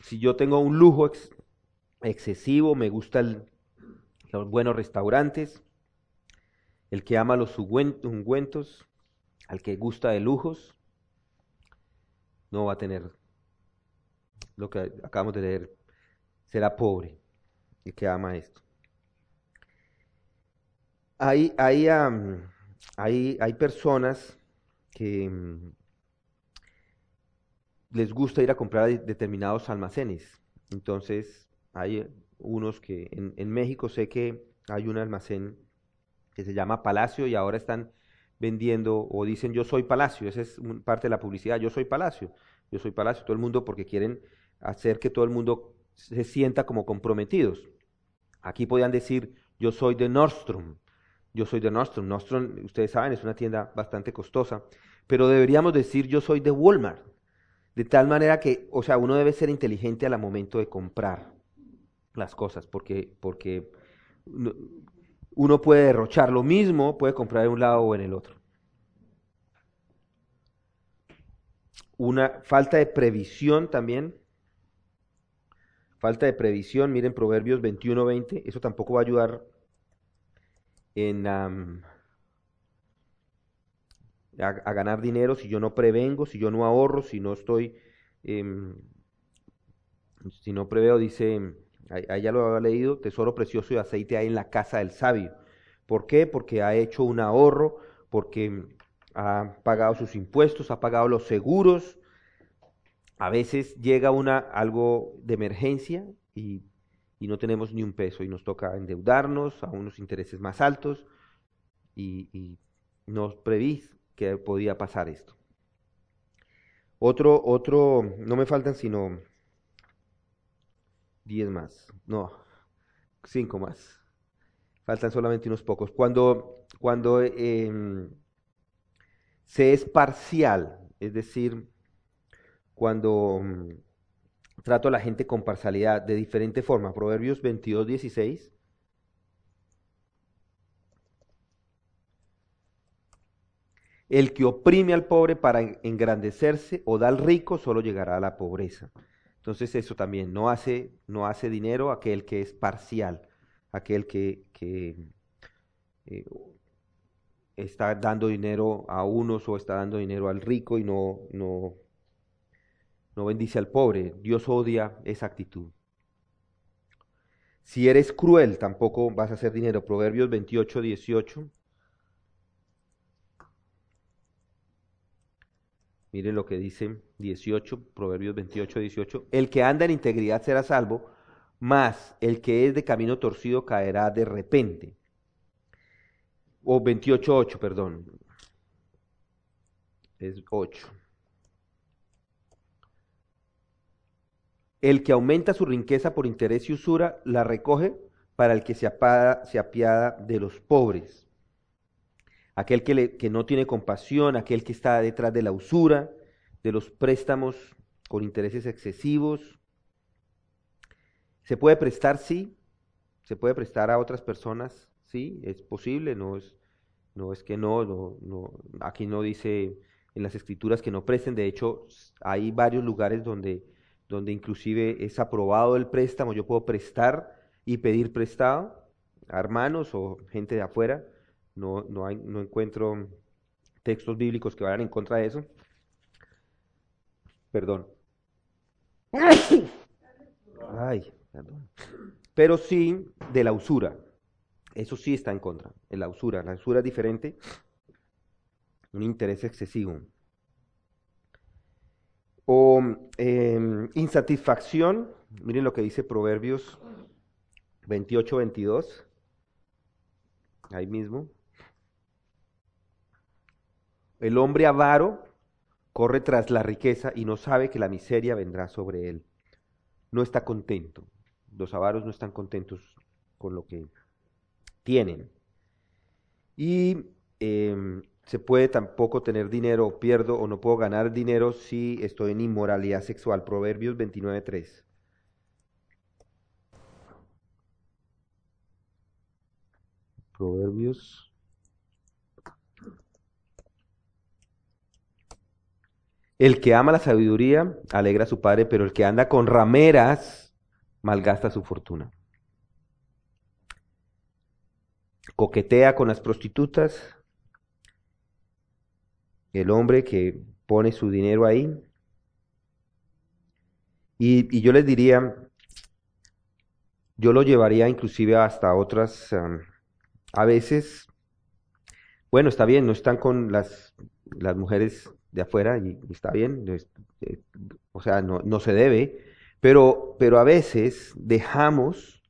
Si yo tengo un lujo excesivo, me gustan los buenos restaurantes, el que ama los ungüentos, al que gusta de lujos, no va a tener lo que acabamos de leer, será pobre el que ama esto. Hay, hay, hay, personas que mm, les gusta ir a comprar determinados almacenes. Entonces, hay unos que en, en, México sé que hay un almacén que se llama Palacio y ahora están vendiendo o dicen yo soy Palacio. Esa es parte de la publicidad, yo soy Palacio. Yo soy Palacio, todo el mundo porque quieren hacer que todo el mundo se sienta como comprometidos. Aquí podían decir yo soy de Nordstrom yo soy de Nordstrom. Nordstrom, ustedes saben, es una tienda bastante costosa, pero deberíamos decir yo soy de Walmart. De tal manera que, o sea, uno debe ser inteligente al momento de comprar las cosas, porque, porque uno puede derrochar lo mismo, puede comprar en un lado o en el otro. Una falta de previsión también. Falta de previsión, miren Proverbios 21, 20, eso tampoco va a ayudar en, a, ganar dinero si yo no prevengo, si yo no ahorro, si no estoy, em, si no preveo, dice, ahí ya lo había leído, tesoro precioso y aceite hay en la casa del sabio. ¿Por qué? Porque ha hecho un ahorro, porque ha pagado sus impuestos, ha pagado los seguros. A veces llega una, algo de emergencia y y no tenemos ni un peso y nos toca endeudarnos a unos intereses más altos y, y no preví que podía pasar esto. Otro, otro, no me faltan sino 10 más, no, 5 más. Faltan solamente unos pocos. Cuando, cuando em, se es parcial, es decir, cuando trato a la gente con parcialidad de diferente forma. Proverbios 22, 16. El que oprime al pobre para engrandecerse o da al rico solo llegará a la pobreza. Entonces eso también, no hace, no hace dinero aquel que es parcial, aquel que, que eh, está dando dinero a unos o está dando dinero al rico y no, no no bendice al pobre. Dios odia esa actitud. Si eres cruel, tampoco vas a hacer dinero. Proverbios 28, 18. Miren lo que dice 18, Proverbios 28, 18. El que anda en integridad será salvo, mas el que es de camino torcido caerá de repente. O 28, 8, perdón. Es 8. El que aumenta su riqueza por interés y usura, la recoge para el que se, se apiada de los pobres. Aquel que, que no tiene compasión, aquel que está detrás de la usura, de los préstamos con intereses excesivos. ¿Se puede prestar? Sí. ¿Se puede prestar a otras personas? Sí, es posible, no es, no es que no, no, no, aquí no dice en las escrituras que no presten, de hecho hay varios lugares donde donde inclusive es aprobado el préstamo, yo puedo prestar y pedir prestado a hermanos o gente de afuera. No, no, hay, no encuentro textos bíblicos que vayan en contra de eso. Perdón. Ay, perdón. Pero sí de la usura. Eso sí está en contra. En la usura. La usura es diferente. Un interés excesivo o em, insatisfacción. Miren lo que dice Proverbios 28, 22. Ahí mismo. El hombre avaro corre tras la riqueza y no sabe que la miseria vendrá sobre él. No está contento. Los avaros no están contentos con lo que tienen. Y em, se puede tampoco tener dinero, pierdo o no puedo ganar dinero si estoy en inmoralidad sexual. Proverbios 29.3. Proverbios. El que ama la sabiduría alegra a su padre, pero el que anda con rameras malgasta su fortuna. Coquetea con las prostitutas, el hombre que pone su dinero ahí. Y, yo les diría, yo lo llevaría inclusive hasta otras, a veces, bueno, está bien, no están con las, las mujeres de afuera y, está bien, eh, o sea, no, no se debe, pero, pero a veces dejamos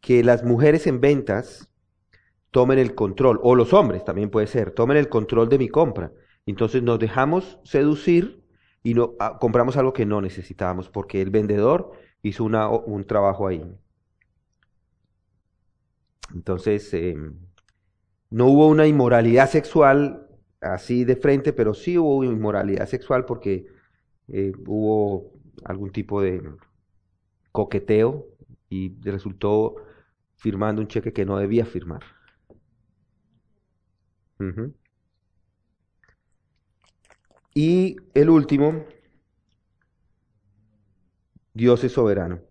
que las mujeres en ventas tomen el control, o los hombres también puede ser, tomen el control de mi compra. Entonces nos dejamos seducir y no, ah, compramos algo que no necesitábamos porque el vendedor hizo una, un trabajo ahí. Entonces, em, no hubo una inmoralidad sexual así de frente, pero sí hubo inmoralidad sexual porque eh, hubo algún tipo de coqueteo y resultó firmando un cheque que no debía firmar. Y el último, Dios es soberano.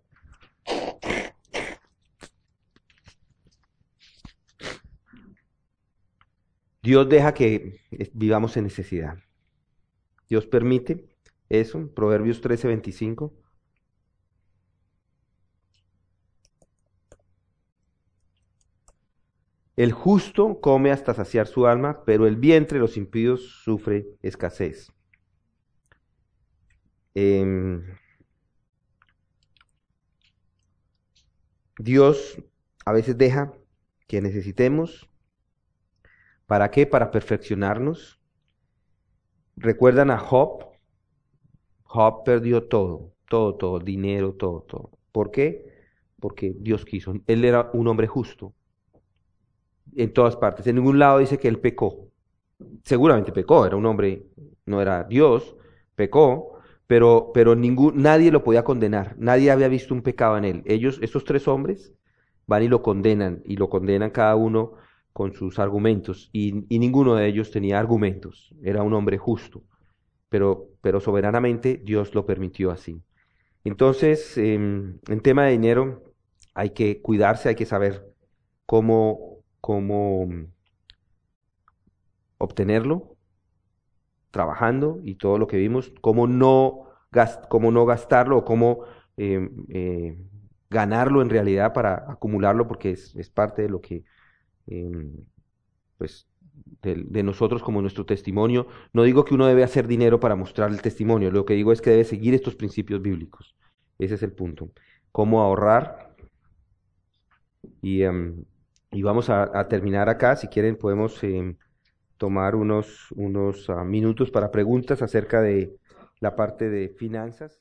Dios deja que vivamos en necesidad. Dios permite eso, Proverbios 13, 25. El justo come hasta saciar su alma, pero el vientre de los impíos sufre escasez. Em, Dios a veces deja que necesitemos. ¿Para qué? Para perfeccionarnos. ¿Recuerdan a Job? Job perdió todo, todo, todo, dinero, todo, todo. ¿Por qué? Porque Dios quiso. Él era un hombre justo en todas partes. En ningún lado dice que él pecó. Seguramente pecó, era un hombre, no era Dios, pecó, pero, pero ningún, nadie lo podía condenar, nadie había visto un pecado en él. Ellos, estos tres hombres, van y lo condenan, y lo condenan cada uno con sus argumentos, y, ninguno de ellos tenía argumentos, era un hombre justo, pero, pero soberanamente Dios lo permitió así. Entonces, em, en tema de dinero, hay que cuidarse, hay que saber cómo cómo obtenerlo, trabajando y todo lo que vimos, cómo no, cómo no gastarlo o cómo em, eh, ganarlo en realidad para acumularlo porque es, es parte de lo que, em, pues, de, de, nosotros como nuestro testimonio. No digo que uno debe hacer dinero para mostrar el testimonio, lo que digo es que debe seguir estos principios bíblicos. Ese es el punto. Cómo ahorrar. Y, um, y vamos a, terminar acá. Si quieren podemos eh, tomar unos, unos uh, minutos para preguntas acerca de la parte de finanzas.